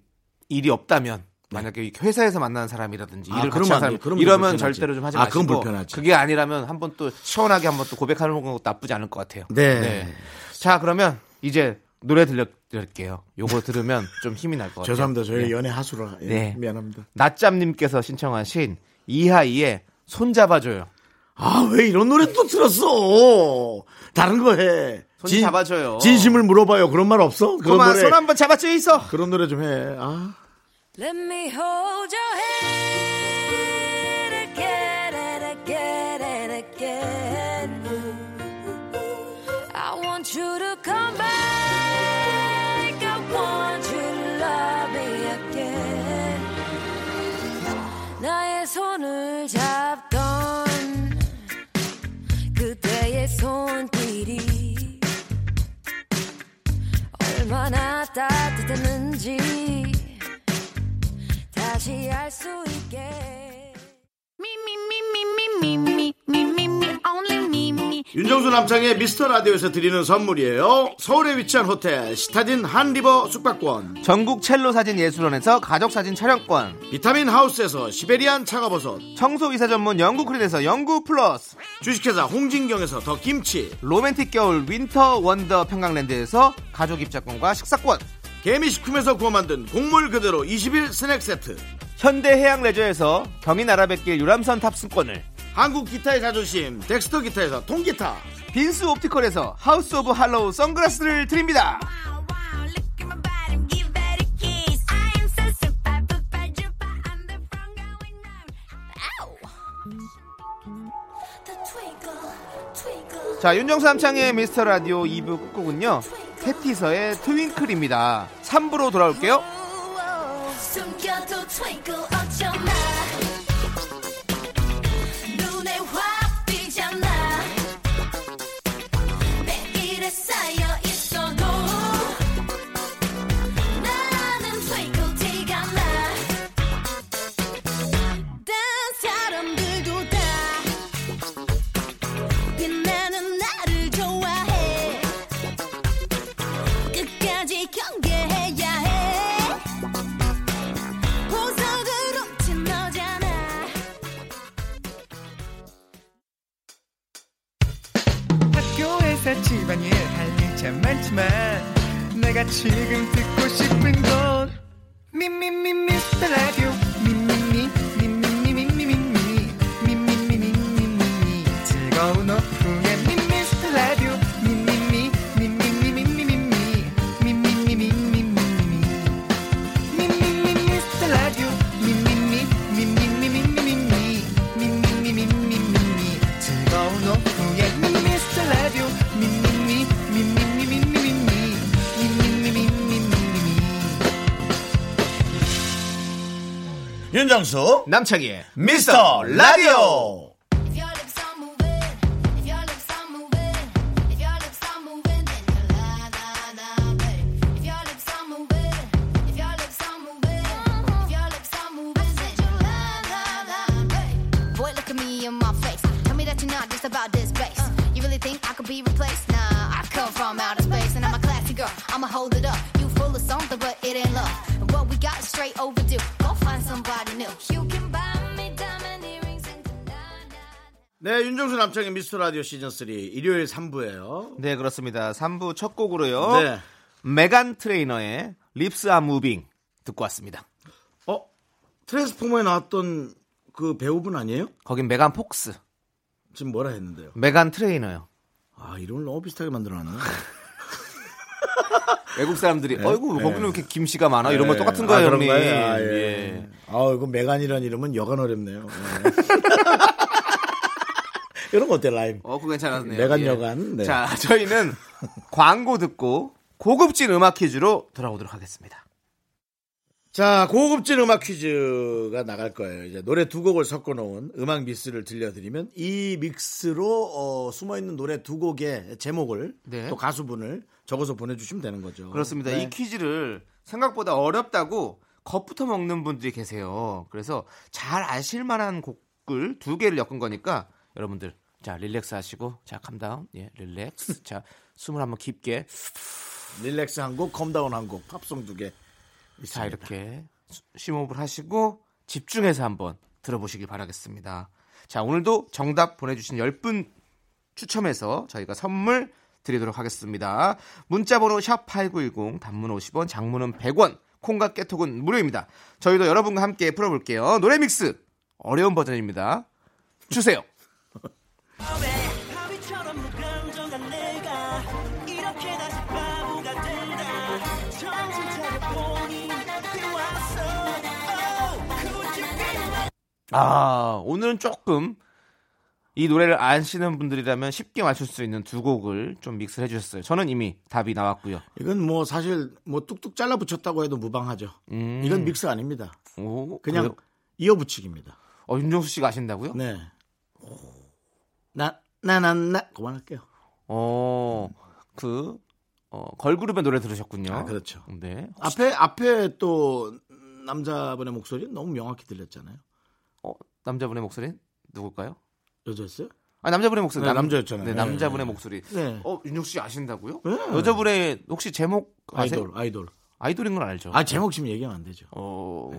일이 없다면 만약에 회사에서 만나는 사람이라든지 아, 일을 같이 하는 돼. 사람 그러면 이러면 불편하지. 절대로 좀 하지 아, 마시고 그건 불편하지. 그게 아니라면 한번 또 시원하게 한번 또 고백하는 것도 나쁘지 않을 것 같아요. 네. 자, 그러면 이제 노래 들려드릴게요. 요거 들으면 <laughs> 좀 힘이 날 것 같아요. 죄송합니다. 저희 네. 연애 하수라. 예, 네. 미안합니다. 낮잠님께서 신청하신 이하이의 손잡아줘요. 아, 왜 이런 노래 또 틀었어? 다른 거 해. 손 잡아줘요. 진심을 물어봐요. 그런 말 없어? 그런 그만 노래. 손 한번 잡아줘 있어. 그런 노래 좀 해. 아. Let me hold your hand 잡던 그때의 손길이 얼마나 따뜻했는지 다시 알 수 있게 윤정수 남창의 미스터 라디오에서 드리는 선물이에요. 서울에 위치한 호텔 시타딘 한리버 숙박권, 전국 첼로 사진 예술원에서 가족 사진 촬영권, 비타민 하우스에서 시베리안 차가버섯, 청소 이사 전문 영구 크린에서 영구 플러스, 주식회사 홍진경에서 더 김치, 로맨틱 겨울 Winter Wonder 평강랜드에서 가족 입장권과 식사권, 개미식품에서 구워 만든 곡물 그대로 20일 스낵 세트, 현대 해양 레저에서 경인 아라뱃길 유람선 탑승권을, 한국 기타의 자존심 덱스터 기타에서 통기타, 빈스 옵티컬에서 하우스 오브 할로우 선글라스를 드립니다. 자, 윤정수 남창의 미스터 라디오 2부 끝곡은요. 캐티서의 트윙클입니다. 3부로 돌아올게요. 윤정수 남창희의 미스터 라디오. 윤정수 남창희의 미스터 라디오 시즌 3 일요일 3부예요. 네, 그렇습니다. 3부 첫 곡으로요. 네. 메간 트레이너의 Lips Are Movin 듣고 왔습니다. 어? 트랜스포머에 나왔던 그 배우분 아니에요? 거긴 메간 폭스, 지금 뭐라 했는데요? 메간 트레이너요. 아, 이름을 너무 비슷하게 만들어 놨네. <laughs> 외국 사람들이 어이구 네. 거기는 왜 이렇게 김씨가 많아 이러면 똑같은 거예요, 아, 형님. 아, 예. 예. 아, 이거 메간이라는 이름은 여간 어렵네요. <laughs> 예. 이런 거 어때, 라임? 어, 그거 괜찮았네요. 메간 예. 여간, 네. 자, 저희는 <laughs> 광고 듣고 고급진 음악 퀴즈로 돌아오도록 하겠습니다. 자, 고급진 음악 퀴즈가 나갈 거예요. 이제 노래 두 곡을 섞어 놓은 음악 믹스를 들려드리면 이 믹스로 어, 숨어 있는 노래 두 곡의 제목을 네. 또 가수분을 적어서 보내주시면 되는 거죠. 그렇습니다. 네. 이 퀴즈를 생각보다 어렵다고 겁부터 먹는 분들이 계세요. 그래서 잘 아실 만한 곡을 두 개를 엮은 거니까 여러분들 자 relax 하시고 자 calm down 예 relax 자 숨을 한번 깊게 relax 한 곡, calm down 한 곡, 팝송 두 개. 자 이렇게 수- 심호흡을 하시고 집중해서 한번 들어보시길 바라겠습니다. 자 오늘도 정답 보내 주신 10분 추첨해서 저희가 선물 드리도록 하겠습니다. 문자번호 샵8910 단문 50원 장문은 100원 콩과 깨톡은 무료입니다. 저희도 여러분과 함께 풀어볼게요. 노래 믹스 어려운 버전입니다. 주세요. 아 오늘은 조금 이 노래를 아시는 분들이라면 쉽게 맞출 수 있는 두 곡을 좀 믹스를 해주셨어요. 저는 이미 답이 나왔고요. 이건 뭐 사실 뭐 뚝뚝 잘라 붙였다고 해도 무방하죠. 음. 이건 믹스 아닙니다. 오, 그냥 그래요? 이어붙이기입니다. 어, 윤정수 씨가 아신다고요? 네. 나, 나, 나, 나. 그만할게요. 어, 그, 어, 걸그룹의 노래 들으셨군요. 아, 그렇죠. 네. 앞에, 앞에 또 남자분의 목소리 너무 명확히 들렸잖아요. 어, 남자분의 목소리는 누굴까요? 여자였어요? 아 남자분의 목소리. 네, 남 자였잖아요. 네, 네, 남자분의 네. 목소리. 네. 어 윤정 씨 아신다고요? 네. 여자분의 혹시 제목 아세요? 아이돌, 아이돌. 아이돌인 건 알죠. 아, 제목 지금 얘기하면 안 되죠. 어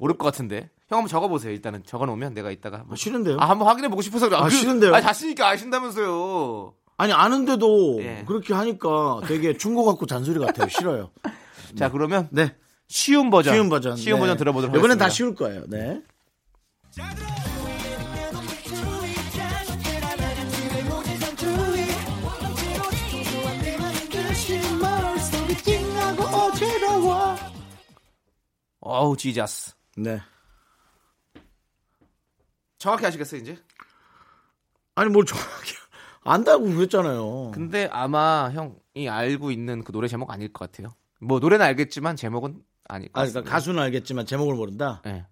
모를 것 같은데. 형 한번 적어보세요. 일단은 적어놓으면 내가 이따가 한번- 아, 싫은데요? 아 한번 확인해 보고 싶어서 그래요. 아, 그- 싫은데요? 아 자신 있게 아신다면서요. 아니, 아는데도 예. 그렇게 하니까 되게 충고 갖고 잔소리 같아요. 싫어요. <laughs> 자 그러면 네. 쉬운 버전. 쉬운 버전. 쉬운 네. 버전 들어보도록 이번엔 하겠습니다. 다 쉬울 거예요. 네. 어우 지자스. 네. 정확히 아시겠어요 이제? 아니, 뭘 정확히 <laughs> 안다고 그랬잖아요. 근데 아마 형이 알고 있는 그 노래 제목 아닐 것 같아요. 뭐 노래는 알겠지만 제목은 아닐 것 아. 그러니까 가수는 알겠지만 제목을 모른다? 예.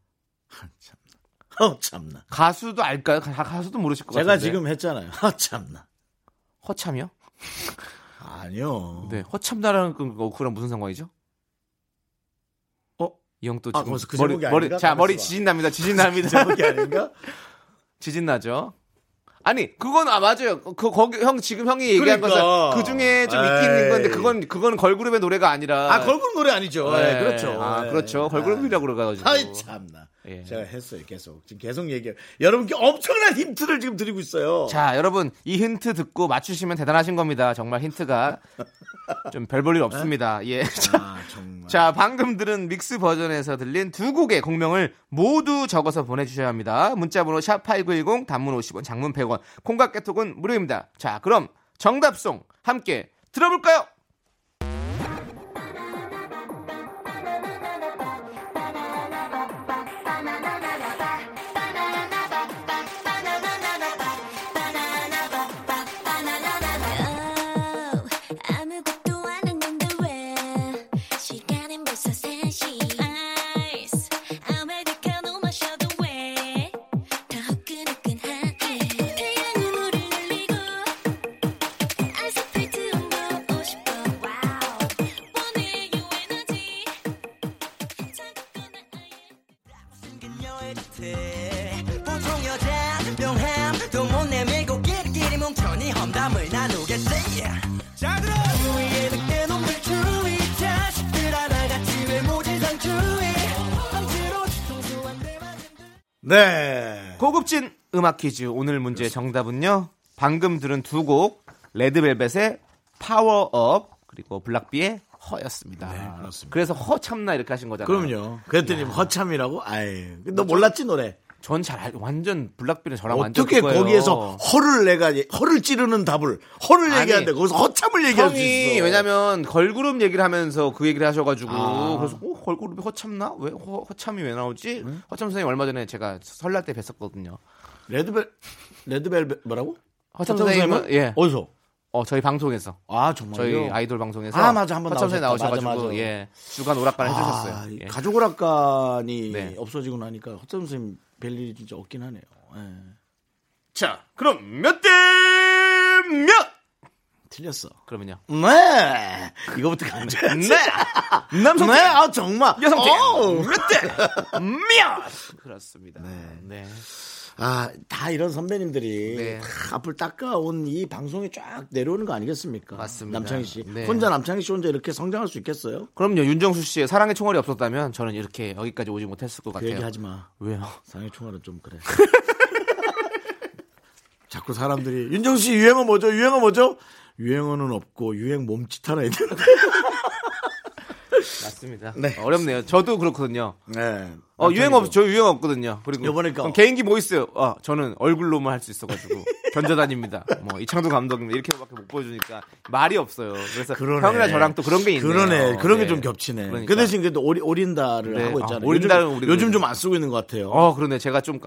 어, 참나. 가수도 알까요? 가, 가수도 모르실 것 제가 같은데. 지금 했잖아요. 어, 참나. 허참이요? 아니요. 네. 허참나라는 그, 그, 무슨 상관이죠? 어? 이형또 아, 지금 벌써 그 머리 머리? 자 머리. 지진 납니다. 지진 납니다. 제목이 아닌가? <laughs> 지진 나죠. 아니 그건 아 맞아요. 그 거기 형 지금 형이 얘기한 그러니까. 것은 그 중에 좀 있긴 있는 건데 에이. 그건 그건 걸그룹의 노래가 아니라 아, 걸그룹 노래 아니죠. 네. 네, 그렇죠. 아 네. 그렇죠. 걸그룹이라고 그래가지고. 아이, 참나. 예. 제가 했어요, 계속. 지금 계속 얘기해요. 여러분께 엄청난 힌트를 지금 드리고 있어요. 자, 여러분 이 힌트 듣고 맞추시면 대단하신 겁니다. 정말 힌트가 <laughs> 좀 별 볼 일 없습니다. 예. <laughs> 자, 아, 정말. 자, 방금 들은 믹스 버전에서 들린 두 곡의 공명을 모두 적어서 보내주셔야 합니다. 문자번호 샵 #8910 단문 50원, 장문 100원, 콩각 개톡은 무료입니다. 자, 그럼 정답송 함께 들어볼까요? 네. 고급진 음악 퀴즈 오늘 문제 정답은요. 방금 들은 두 곡 레드벨벳의 파워업 그리고 블락비의 HER였습니다. 네, 그렇습니다. 그래서 허참나 이렇게 하신 거잖아요. 그럼요. 그랬더니 허참이라고? 아이. 너 몰랐지, 노래? 전 잘 알고 완전 블락비는 저랑 완전 어떻게 그거예요. 거기에서 허를 내가, 얘- 허를 찌르는 답을, 허를 아니, 얘기하는데 거기서 허참을 얘기할 수 있어. 왜냐면 걸그룹 얘기를 하면서 그 얘기를 하셔가지고 아. 그래서 어, 걸그룹이 허참나? 왜 허, 허참이 왜 나오지? 허참 선생님 얼마 전에 제가 설날 때 뵀었거든요. 레드벨, 레드벨, 뭐라고? 허참 선생님은 예, 어디서? 어 저희 방송에서 아, 정말요? 저희 아이돌 방송에서 아, 맞아. 한번 허참 나오셨다. 나오셔가지고 맞아, 맞아. 예 주간 오락관 해주셨어요. 아, 이 예. 가족 오락관이 네. 없어지고 나니까 허참 선생님 뵐 일이 진짜 없긴 하네요. 예. 자 그럼 몇 대 몇? 틀렸어. 그러면요. 네. 이거부터 가져야지. 네. 남성 네. 아, 정말. 여성팀 어우. 몇대 <laughs> 몇? 그렇습니다. 네. 아, 다 이런 선배님들이 네. 다 앞을 닦아온 이 방송에 쫙 내려오는 거 아니겠습니까? 맞습니다. 남창희 씨. 네. 혼자 남창희 씨 혼자 이렇게 성장할 수 있겠어요? 그럼요. 윤정수 씨의 사랑의 총알이 없었다면 저는 이렇게 여기까지 오지 못했을 것 그 같아요. 얘기 하지 마. 왜요? 상해 총알은 좀 그래. <laughs> 자꾸 사람들이 윤정수 씨 유행어 뭐죠? 유행어 뭐죠? 유행어는 없고 유행 몸짓 하나 있는데. 맞습니다. 네. 어렵네요. 저도 그렇거든요. 네. 어, 유행 없, 저 유행 없거든요. 그리고 요번에 그- 그럼 개인기 뭐 있어요? 아, 저는 얼굴로만 할 수 있어가지고 <laughs> 견져다닙니다. 뭐 이창도 감독님 이렇게밖에 못 보여주니까 말이 없어요. 그래서 그러네. 형이랑 저랑 또 그런 게 있네요. 그러네. 그런 게 네. 좀 겹치네. 그러니까. 그 대신 그래도 오리, 오린다를 네. 하고 아, 있잖아요. 오린다는 요즘, 우리 요즘. 좀 안 쓰고 있는 것 같아요. 어, 그러네. 제가 좀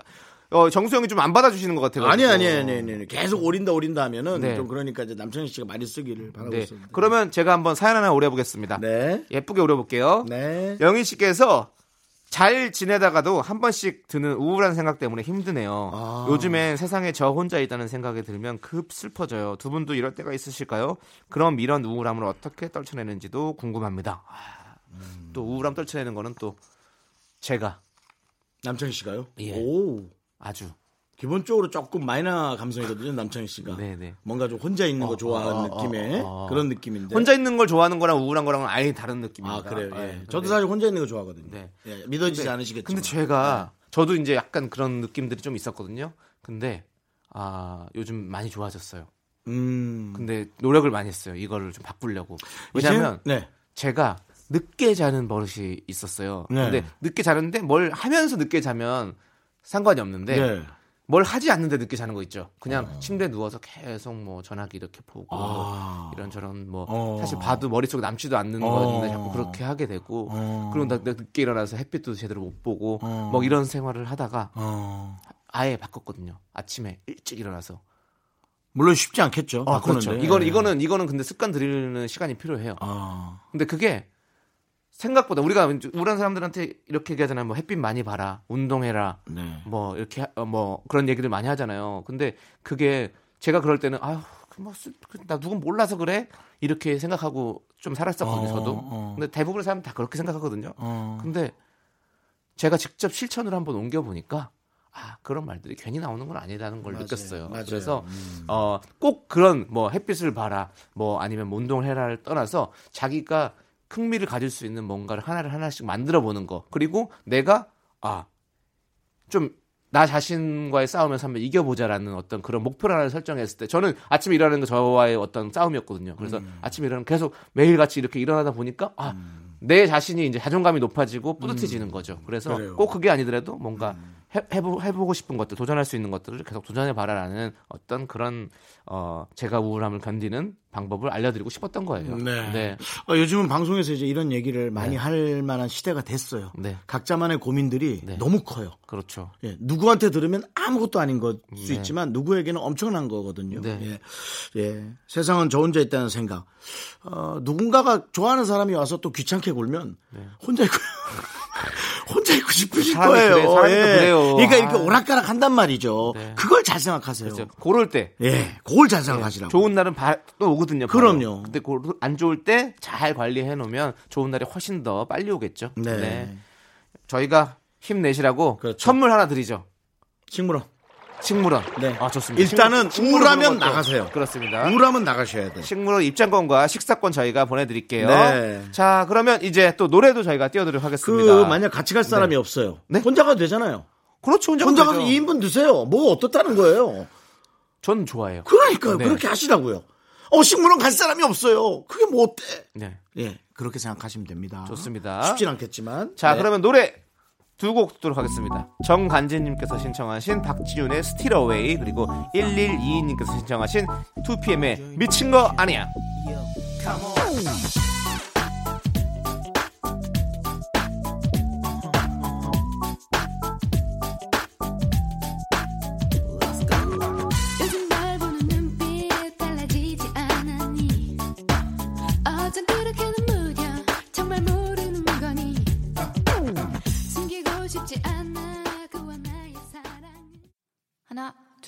어, 정수 형이 좀 안 받아주시는 것 같아요. 아니, 아니, 아니, 아니. 계속 오린다, 오린다 하면은 네. 좀 그러니까 이제 남창희 씨가 많이 쓰기를 바라고 네. 있습니다. 그러면 제가 한번 사연 하나 오려보겠습니다. 네. 예쁘게 오려볼게요. 네. 영희 씨께서 잘 지내다가도 한 번씩 드는 우울한 생각 때문에 힘드네요. 아. 요즘엔 세상에 저 혼자 있다는 생각이 들면 급 슬퍼져요. 두 분도 이럴 때가 있으실까요? 그럼 이런 우울함을 어떻게 떨쳐내는지도 궁금합니다. 아, 또 우울함 떨쳐내는 거는 또 제가 남창희 씨가요? 예. 오. 아주 기본적으로 조금 마이너 감성이거든요, 남창희 씨가. 네네. 뭔가 좀 혼자 있는 거 좋아하는 어, 어, 느낌의 어, 어. 그런 느낌인데. 혼자 있는 걸 좋아하는 거랑 우울한 거랑은 아예 다른 느낌입니다. 아, 그래요. 예. 네, 저도 근데- 사실 혼자 있는 거 좋아하거든요. 네. 예, 믿어지지 않으시겠지만. 근데 제가 저도 이제 약간 그런 느낌들이 좀 있었거든요. 근데 아 요즘 많이 좋아졌어요. 음. 근데 노력을 많이 했어요. 이거를 좀 바꾸려고. 왜냐하면 네. 제가 늦게 자는 버릇이 있었어요. 네. 근데 늦게 자는데 뭘 하면서 늦게 자면 상관이 없는데 네. 뭘 하지 않는데 늦게 자는 거 있죠. 그냥 침대에 누워서 계속 뭐 전화기 이렇게 보고 아. 이런 저런 뭐 어. 사실 봐도 머릿속에 남지도 않는 어. 건데 자꾸 그렇게 하게 되고 어. 그리고 나 늦게 일어나서 햇빛도 제대로 못 보고 어. 뭐 이런 생활을 하다가 어. 아예 바꿨거든요. 아침에 일찍 일어나서. 물론 쉽지 않겠죠. 아, 그렇죠. 이거는 이거는 이거는 근데 습관 들이는 시간이 필요해요. 아. 근데 그게 생각보다 우리가 우울한 사람들한테 이렇게 얘기하잖아요. 뭐 햇빛 많이 봐라, 운동해라, 네. 뭐 이렇게 하- 어, 뭐 그런 얘기를 많이 하잖아요. 근데 그게 제가 그럴 때는 아유 뭐나 누군 몰라서 그래 이렇게 생각하고 좀 살았었거든요. 어, 저도. 어. 근데 대부분의 사람 다 그렇게 생각하거든요. 어. 근데 제가 직접 실천을 한번 옮겨 보니까 아 그런 말들이 괜히 나오는 건 아니라는 걸 맞아요. 느꼈어요. 맞아요. 그래서 음. 어꼭 그런 뭐 햇빛을 봐라 뭐 아니면 뭐 운동을 해라를 떠나서 자기가 흥미를 가질 수 있는 뭔가를 하나를 하나씩 만들어 보는 거 그리고 내가 아 좀 나 자신과의 싸움에서 한번 이겨보자라는 어떤 그런 목표를 하나 설정했을 때 저는 아침에 일어나는 거 저와의 어떤 싸움이었거든요. 그래서 음. 아침에 일어나면 계속 매일같이 이렇게 일어나다 보니까 아내 자신이 이제 자존감이 높아지고 뿌듯해지는 거죠. 그래서 음. 그래요. 음. 꼭 그게 아니더라도 뭔가 해, 해보, 해보고 싶은 것들, 도전할 수 있는 것들을 계속 도전해봐라라는 어떤 그런 어 제가 우울함을 견디는 방법을 알려드리고 싶었던 거예요. 네. 네. 어, 요즘은 방송에서 이제 이런 얘기를 많이 할 만한 시대가 됐어요. 네. 각자만의 고민들이 네. 너무 커요. 그렇죠. 예, 누구한테 들으면 아무것도 아닌 것수 네. 있지만 누구에게는 엄청난 거거든요. 네. 예. 예. 세상은 저 혼자 있다는 생각. 어, 누군가가 좋아하는 사람이 와서 또 귀찮게 굴면 혼자 있고 <laughs> 혼자 있고 싶으실 네. 거예요. 그래, 사람이 또 그래요. 그러니까 이렇게 아. 오락가락 한단 말이죠. 네. 그걸 잘 생각하세요. 그렇죠. 고럴 때 예, 그걸 잘 생각하시라고. 좋은 날은 바, 또 오거든요. 바로. 그럼요. 근데 고- 안 좋을 때 잘 관리해 놓으면 좋은 날이 훨씬 더 빨리 오겠죠. 네. 저희가 힘내시라고 그렇죠. 선물 하나 드리죠. 식물원. 식물원. 네. 아, 좋습니다. 일단은 식물- 것도 나가세요. 그렇습니다. 우울하면 나가셔야 돼. 식물원 입장권과 식사권 저희가 보내드릴게요. 네. 자, 그러면 이제 또 노래도 저희가 띄워드리도록 그 하겠습니다. 만약 같이 갈 사람이 없어요. 네? 혼자 가도 되잖아요. 그렇죠. 혼자, 혼자 가면 가서 되죠. 2인분 드세요. 뭐 어떻다는 거예요. 전 좋아해요. 그러니까요. 네. 그렇게 하시라고요. 어, 식물원 갈 사람이 없어요. 그게 뭐 어때? 네. 예, 그렇게 생각하시면 됩니다. 좋습니다. 쉽진 않겠지만. 자, 네. 그러면 노래 두 곡 듣도록 하겠습니다. 정간재님께서 신청하신 박지윤의 Steal Away 그리고 1122님께서 신청하신 2PM의 미친 거 아니야.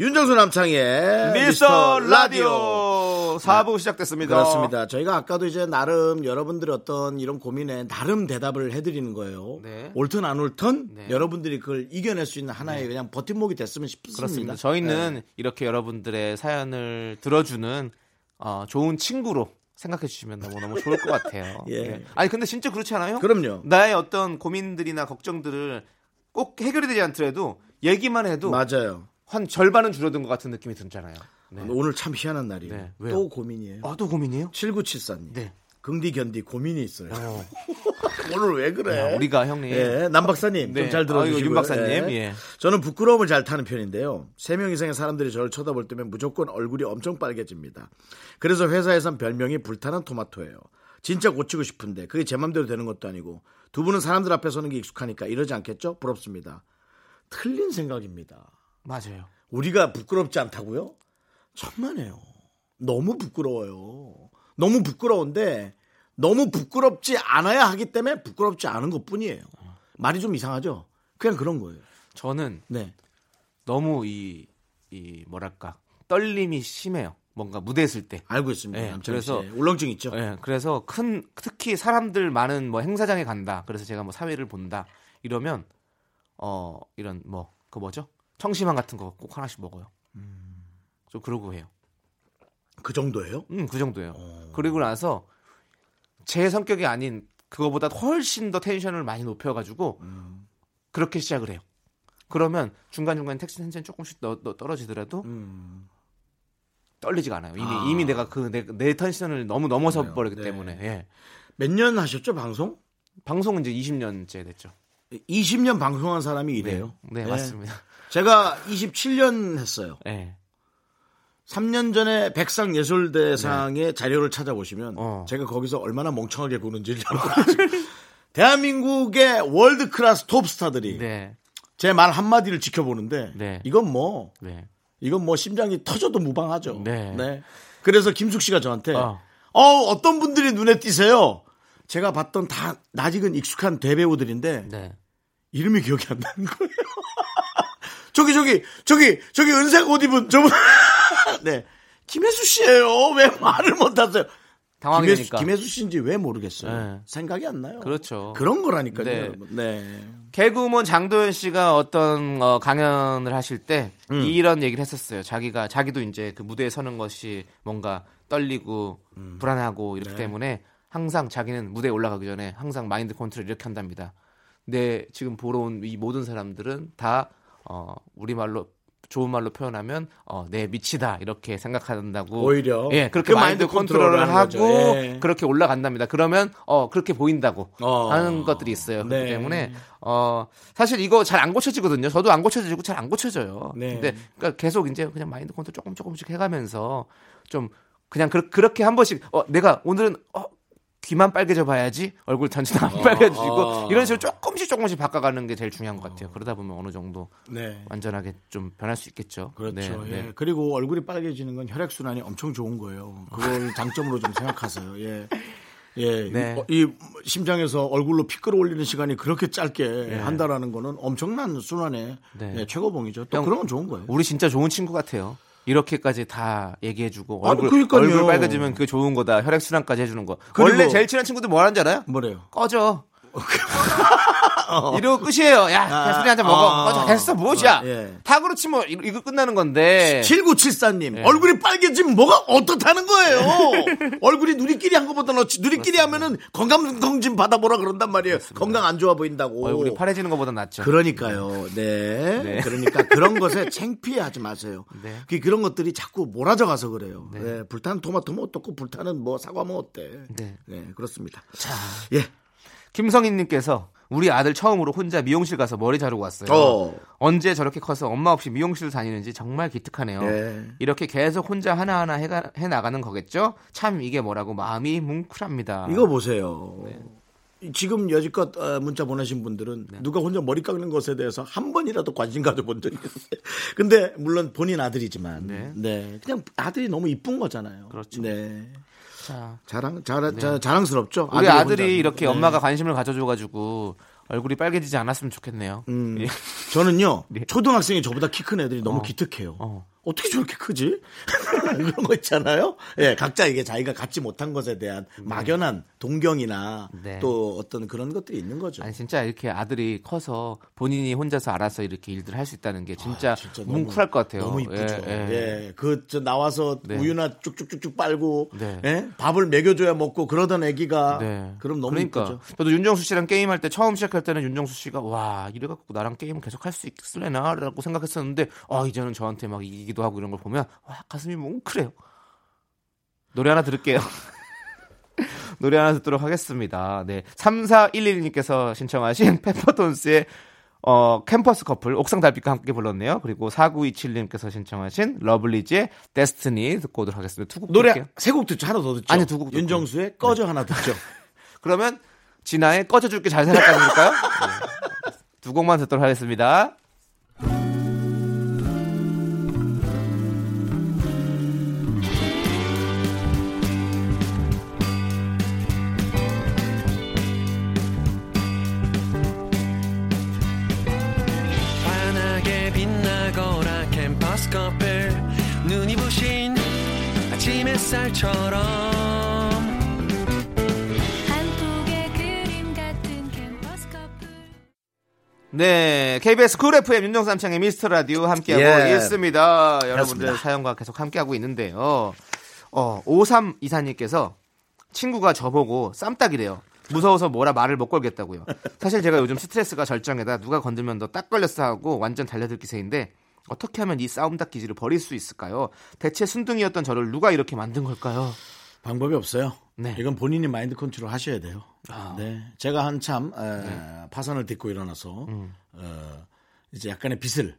윤정수 남창의 미스터 라디오 4부 시작됐습니다. 그렇습니다. 저희가 아까도 이제 나름 여러분들의 어떤 이런 고민에 나름 대답을 해드리는 거예요. 네. 옳든 안 옳든 네. 여러분들이 그걸 이겨낼 수 있는 하나의 그냥 버팀목이 됐으면 싶습니다. 그렇습니다. 저희는 네. 이렇게 여러분들의 사연을 들어주는 어, 좋은 친구로 생각해 주시면 너무너무 좋을 것 같아요. <laughs> 예. 아니 근데 진짜 그렇지 않아요? 그럼요. 나의 어떤 고민들이나 걱정들을 꼭 해결이 되지 않더라도 얘기만 해도 맞아요. 한 절반은 줄어든 것 같은 느낌이 들잖아요. 네. 오늘 참 희한한 날이에요. 네, 왜요? 또 고민이에요. 아, 또 고민이에요? 7974님. 네. 긍디 견디 고민이 있어요. 어. <laughs> 오늘 왜 그래? 야, 우리가 형님. 예, 남 박사님 네. 좀잘 들어주시고요. 윤 박사님, 예. 저는 부끄러움을 잘 타는 편인데요. 세명 이상의 사람들이 저를 쳐다볼 때면 무조건 얼굴이 엄청 빨개집니다. 그래서 회사에선 별명이 불타는 토마토예요. 진짜 고치고 싶은데 그게 제 맘대로 되는 것도 아니고 두 분은 사람들 앞에 서는 게 익숙하니까 이러지 않겠죠? 부럽습니다. 틀린 생각입니다. 맞아요. 우리가 부끄럽지 않다고요? 천만에요. 너무 부끄러워요. 너무 부끄러운데 너무 부끄럽지 않아야 하기 때문에 부끄럽지 않은 것 뿐이에요. 말이 좀 이상하죠? 그냥 그런 거예요. 저는 네. 너무 이, 이 뭐랄까 떨림이 심해요. 뭔가 무대에 있을 때. 알고 있습니다. 네, 그래서- 씨. 울렁증 있죠? 예, 그래서 큰 특히 사람들 많은 뭐 행사장에 간다. 그래서 제가 뭐 사회를 본다. 이러면 어 이런 뭐 그 뭐죠? 청심환 같은 거 꼭 하나씩 먹어요. 좀 그러고 해요. 그 정도예요? 음, 그 정도예요. 그리고 나서 제 성격이 아닌 그거보다 훨씬 더 텐션을 많이 높여가지고 그렇게 시작을 해요. 그러면 중간 중간 택시 텐션 조금씩 더, 더 떨어지더라도 떨리지가 않아요. 이미 이미 내가 그내 tension을 너무 넘어서 그래요? 버리기 네. 때문에 예. 몇 년 하셨죠, 방송? 방송은 이제 20년째 됐죠. 20년 방송한 사람이 이래요. 네, 맞습니다. 제가 27년 했어요. 예. 3년 전에 백상 예술대상의 자료를 찾아보시면 네. 어. 제가 거기서 얼마나 멍청하게 구는지를 <laughs> 대한민국의 world class 톱스타들이 네. 제말 한마디를 지켜보는데 네. 이건 뭐 네. 이건 뭐 심장이 터져도 무방하죠. 네. 그래서 김숙 씨가 저한테 어. 어. 어떤 분들이 눈에 띄세요? 제가 봤던 다 아직은 익숙한 대배우들인데 네. 이름이 기억이 안 나는 거예요. 저기 저기 저기 저기 은색 옷 입은 저분 <laughs> 네 김혜수 씨예요. 왜 말을 못하세요? 당황이 김혜수. 김혜수 씨인지 왜 모르겠어요. 네. 생각이 안 나요. 그렇죠. 그런 거라니까요. 네. 여러분. 네. 개그우먼 장도연 씨가 어떤 어, 강연을 하실 때 음. 이런 얘기를 했었어요. 자기가 자기도 이제 그 무대에 서는 것이 뭔가 떨리고 음. 불안하고 네. 이렇기 때문에 항상 자기는 무대에 올라가기 전에 항상 mind control 이렇게 한답니다. 근데 지금 보러 온 이 모든 사람들은 다 어, 우리말로 좋은 말로 표현하면 어, 내 밑이다 이렇게 생각한다고 오히려 예 그렇게 그 mind mind control을 하고. 예. 그렇게 올라간답니다. 그러면 어 그렇게 보인다고 어. 하는 것들이 있어요. 그렇기 네. 때문에 어 사실 이거 잘 안 고쳐지거든요. 저도 안 고쳐지고 잘 안 고쳐져요. 네. 근데 그러니까 계속 이제 그냥 마인드 컨트롤 조금 조금씩 해가면서 좀 그냥 그, 그렇게 한 번씩 어 내가 오늘은 어 귀만 빨개져 봐야지 얼굴 전체도 안 빨개지고 아. 이런 식으로 조금씩 조금씩 바꿔가는 게 제일 중요한 것 같아요. 그러다 보면 어느 정도 네. 완전하게 좀 변할 수 있겠죠. 그렇죠. 네, 예. 네. 그리고 얼굴이 빨개지는 건 혈액 순환이 엄청 좋은 거예요. 그걸 <laughs> 장점으로 좀 생각하세요. 예. 예, 네. 이, 어, 이 심장에서 얼굴로 피 끌어올리는 시간이 그렇게 짧게 한다라는 거는 엄청난 순환의 네. 예, 최고봉이죠. 또 형, 그런 건 좋은 거예요. 우리 진짜 좋은 친구 같아요. 이렇게까지 다 얘기해주고 아니, 얼굴 그러니까요. 얼굴 빨개지면 그게 좋은 거다. 혈액 순환까지 해주는 거. 원래 제일 친한 친구들 뭐 하는지 알아요? 뭐래요? 꺼져. <laughs> <laughs> 이러고 끝이에요. 야, 그냥 술이 한잔 먹어. 아, 꺼져. 됐어, 뭐야. 아, 예. 다 그렇지 뭐 이- 이거 끝나는 건데. 7974님 네. 얼굴이 빨개지면 뭐가 어떻다는 거예요? <laughs> 얼굴이 누리끼리 한 것보다는 어찌- 누리끼리 하면은 건강검진 받아보라 그런단 말이에요. 건강 안 좋아 보인다고. 얼굴이 파래지는 것보다 낫죠. 그러니까요. 네. 네. 그러니까 그런 것에 창피하지 마세요. <laughs> 네. 그 그런 것들이 자꾸 몰아져 가서 그래요. 네. 네. 불타는 토마토면 어떻고 불타는 뭐 사과면 어때? 네. 네, 그렇습니다. 예. 김성인님께서 우리 아들 처음으로 혼자 미용실 가서 머리 자르고 왔어요. 어. 언제 저렇게 커서 엄마 없이 미용실 다니는지 정말 기특하네요. 네. 이렇게 계속 혼자 하나하나 해가, 해 나가는 거겠죠? 참 이게 뭐라고 마음이 뭉클합니다. 이거 보세요. 네. 지금 여지껏 어, 문자 보내신 분들은 누가 혼자 머리 깎는 것에 대해서 한 번이라도 관심 가져본 적이 있어요. <laughs> 근데 물론 본인 아들이지만 네. 네. 그냥 아들이 너무 이쁜 거잖아요. 그렇죠. 네. 자, 자랑 자, 자, 자랑스럽죠. 우리 아들이 아들이. 이렇게 네. 엄마가 관심을 가져줘가지고 얼굴이 빨개지지 않았으면 좋겠네요. 음, 예. 저는요 네. 초등학생이 저보다 키 큰 애들이 너무 기특해요. 어. 어. 떻게 저렇게 크지? <laughs> 그런 거 있잖아요. 예, 각자 이게 자기가 갖지 못한 것에 대한 막연한 동경이나 네. 또 어떤 그런 것들이 있는 거죠. 아니 진짜 이렇게 아들이 커서 본인이 혼자서 알아서 이렇게 일들을 할수 있다는 게 진짜, 아, 진짜 뭉클할 것 같아요. 너무 이쁘죠. 예, 예, 예. 그 저 나와서 네. 우유나 쭉쭉쭉쭉 빨고 네. 예? 밥을 먹여줘야 먹고 그러던 애기가 네. 그럼 너무 그러니까 이쁘죠. 저도 윤정수 씨랑 게임할 때 처음 시작할 때는 윤정수 씨가 와 이래갖고 나랑 게임 계속 할 수 있을래나라고 생각했었는데 아 이제는 저한테 막 이기 기도 하고 이런 걸 보면 와 가슴이 뭉클해요. 노래 하나 들을게요. <laughs> 노래 하나 듣도록 하겠습니다. 네. 3411님께서 신청하신 <laughs> 페퍼톤스의 어, 캠퍼스 커플, 옥상 달빛과 함께 불렀네요. 그리고 4927님께서 신청하신 러블리즈의 데스티니 듣고 오도록 하겠습니다. 두곡 노래 세 곡 듣죠. 하나 더 듣죠. 아니, 두곡 듣고. 윤정수의 꺼져 하나 듣죠. <laughs> 그러면 진아의 꺼져줄게 잘 살았다는 걸까요? 네. 두 곡만 듣도록 하겠습니다. 햇살처럼 한 폭의 그림 같은 캠퍼스 커플 네, KBS 쿨 FM 윤정수 남창희의 미스터 라디오 함께하고 예. 있습니다. 여러분들 그렇습니다. 사연과 계속 함께하고 있는데요. 어, 5324님께서 친구가 저보고 쌈닭이래요. 무서워서 뭐라 말을 못 걸겠다고요. 사실 제가 요즘 스트레스가 절정에다 누가 건들면 너 딱 걸렸어 하고 완전 달려들 기세인데 어떻게 하면 이 싸움닭 기질을 버릴 수 있을까요? 대체 순둥이였던 저를 누가 이렇게 만든 걸까요? 방법이 없어요. 네. 이건 본인이 마인드 컨트롤 하셔야 돼요. 아. 네. 제가 한참 에, 네. 파산을 딛고 일어나서 음. 어, 이제 약간의 빚을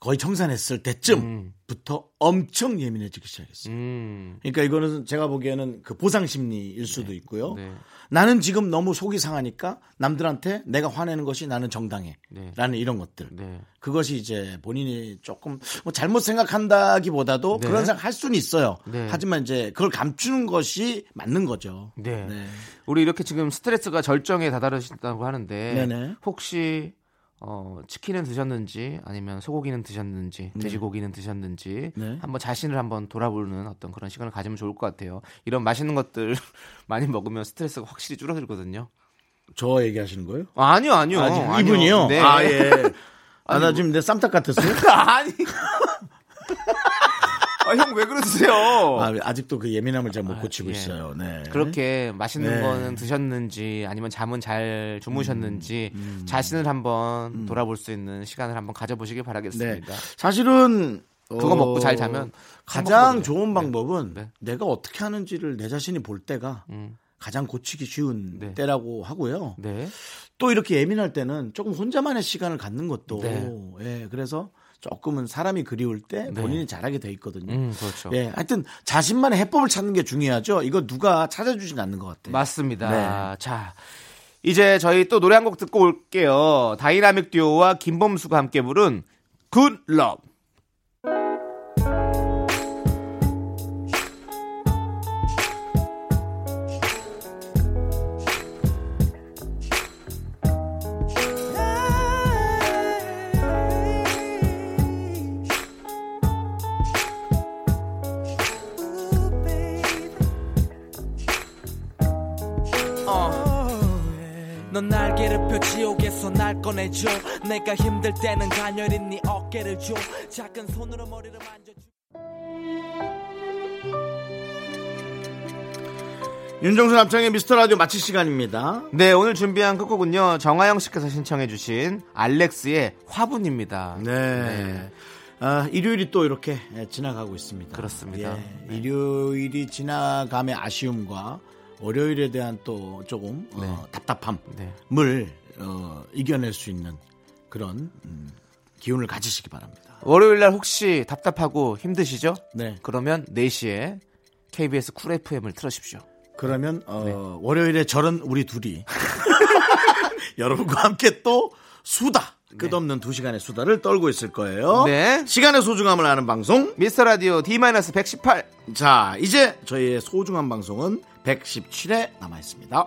거의 청산했을 음. 때쯤부터 엄청 예민해지기 시작했어요. 음. 그러니까 이거는 제가 보기에는 그 보상 심리일 수도 있고요. 네. 나는 지금 너무 속이 상하니까 남들한테 내가 화내는 것이 나는 정당해. 네. 라는 이런 것들. 네. 그것이 이제 본인이 조금 뭐 잘못 생각한다기보다도 네. 그런 생각 할 수는 있어요. 네. 하지만 이제 그걸 감추는 것이 맞는 거죠. 네. 네. 우리 이렇게 지금 스트레스가 절정에 다다르신다고 하는데. 혹시 어, 치킨은 드셨는지 아니면 소고기는 드셨는지 돼지고기는 드셨는지 네. 한번 자신을 한번 돌아보는 어떤 그런 시간을 가지면 좋을 것 같아요. 이런 맛있는 것들 <laughs> 많이 먹으면 스트레스가 확실히 줄어들거든요. 저 얘기하시는 거예요? 아니요, 아니요. 아, 지금 아니요. 이분이요? 네. 아, 예. <laughs> 아, 나 지금 내 쌈딱 같았어요? <laughs> 아니. 아, 형 왜 그러세요? 아, 아직도 그 예민함을 잘못 아, 고치고 예. 있어요. 네. 그렇게 맛있는 네. 거는 드셨는지 아니면 잠은 잘 주무셨는지 음, 자신을 한번 돌아볼 수 있는 시간을 한번 가져보시길 네. 바라겠습니다. 사실은 그거 어, 먹고 잘 자면 가장. 좋은 네. 방법은 네. 내가 어떻게 하는지를 내 자신이 볼 때가 음, 가장 고치기 쉬운 네. 때라고 하고요. 네. 또 이렇게 예민할 때는 조금 혼자만의 시간을 갖는 것도 네. 예, 그래서 조금은 사람이 그리울 때 네. 본인이 잘하게 돼 있거든요. 음, 그렇죠. 예, 하여튼 자신만의 해법을 찾는 게 중요하죠. 이거 누가 찾아주진 않는 것 같아요. 맞습니다. 네. 자, 이제 저희 또 노래 한 곡 듣고 올게요. 다이나믹 듀오와 김범수가 함께 부른 Love. 넌 꺼내줘 내가 힘들 때는 가녀린 네 어깨를 줘 작은 손으로 머리를 만져줘 윤정수 남창의 미스터 라디오 마칠 시간입니다. 네, 오늘 준비한 끝곡은요. 정하영 씨께서 신청해 주신 알렉스의 화분입니다. 네. 아, 일요일이 또 이렇게 예, 지나가고 있습니다. 그렇습니다. 예, 네. 일요일이 지나감의 아쉬움과 월요일에 대한 또 조금 어, 답답함을 네. 어, 이겨낼 수 있는 그런 음, 기운을 가지시기 바랍니다. 월요일 날 혹시 답답하고 힘드시죠? 네. 그러면 4시에 KBS 쿨 FM을 틀어십시오. 그러면 어, 네. 월요일에 저런 우리 둘이 <laughs> 여러분과 함께 또 수다 끝없는 두 시간의 수다를 떨고 있을 거예요. 네. 시간의 소중함을 아는 방송. 미스터 라디오 D-118. 자, 이제 저희의 소중한 방송은 117회 남아 있습니다.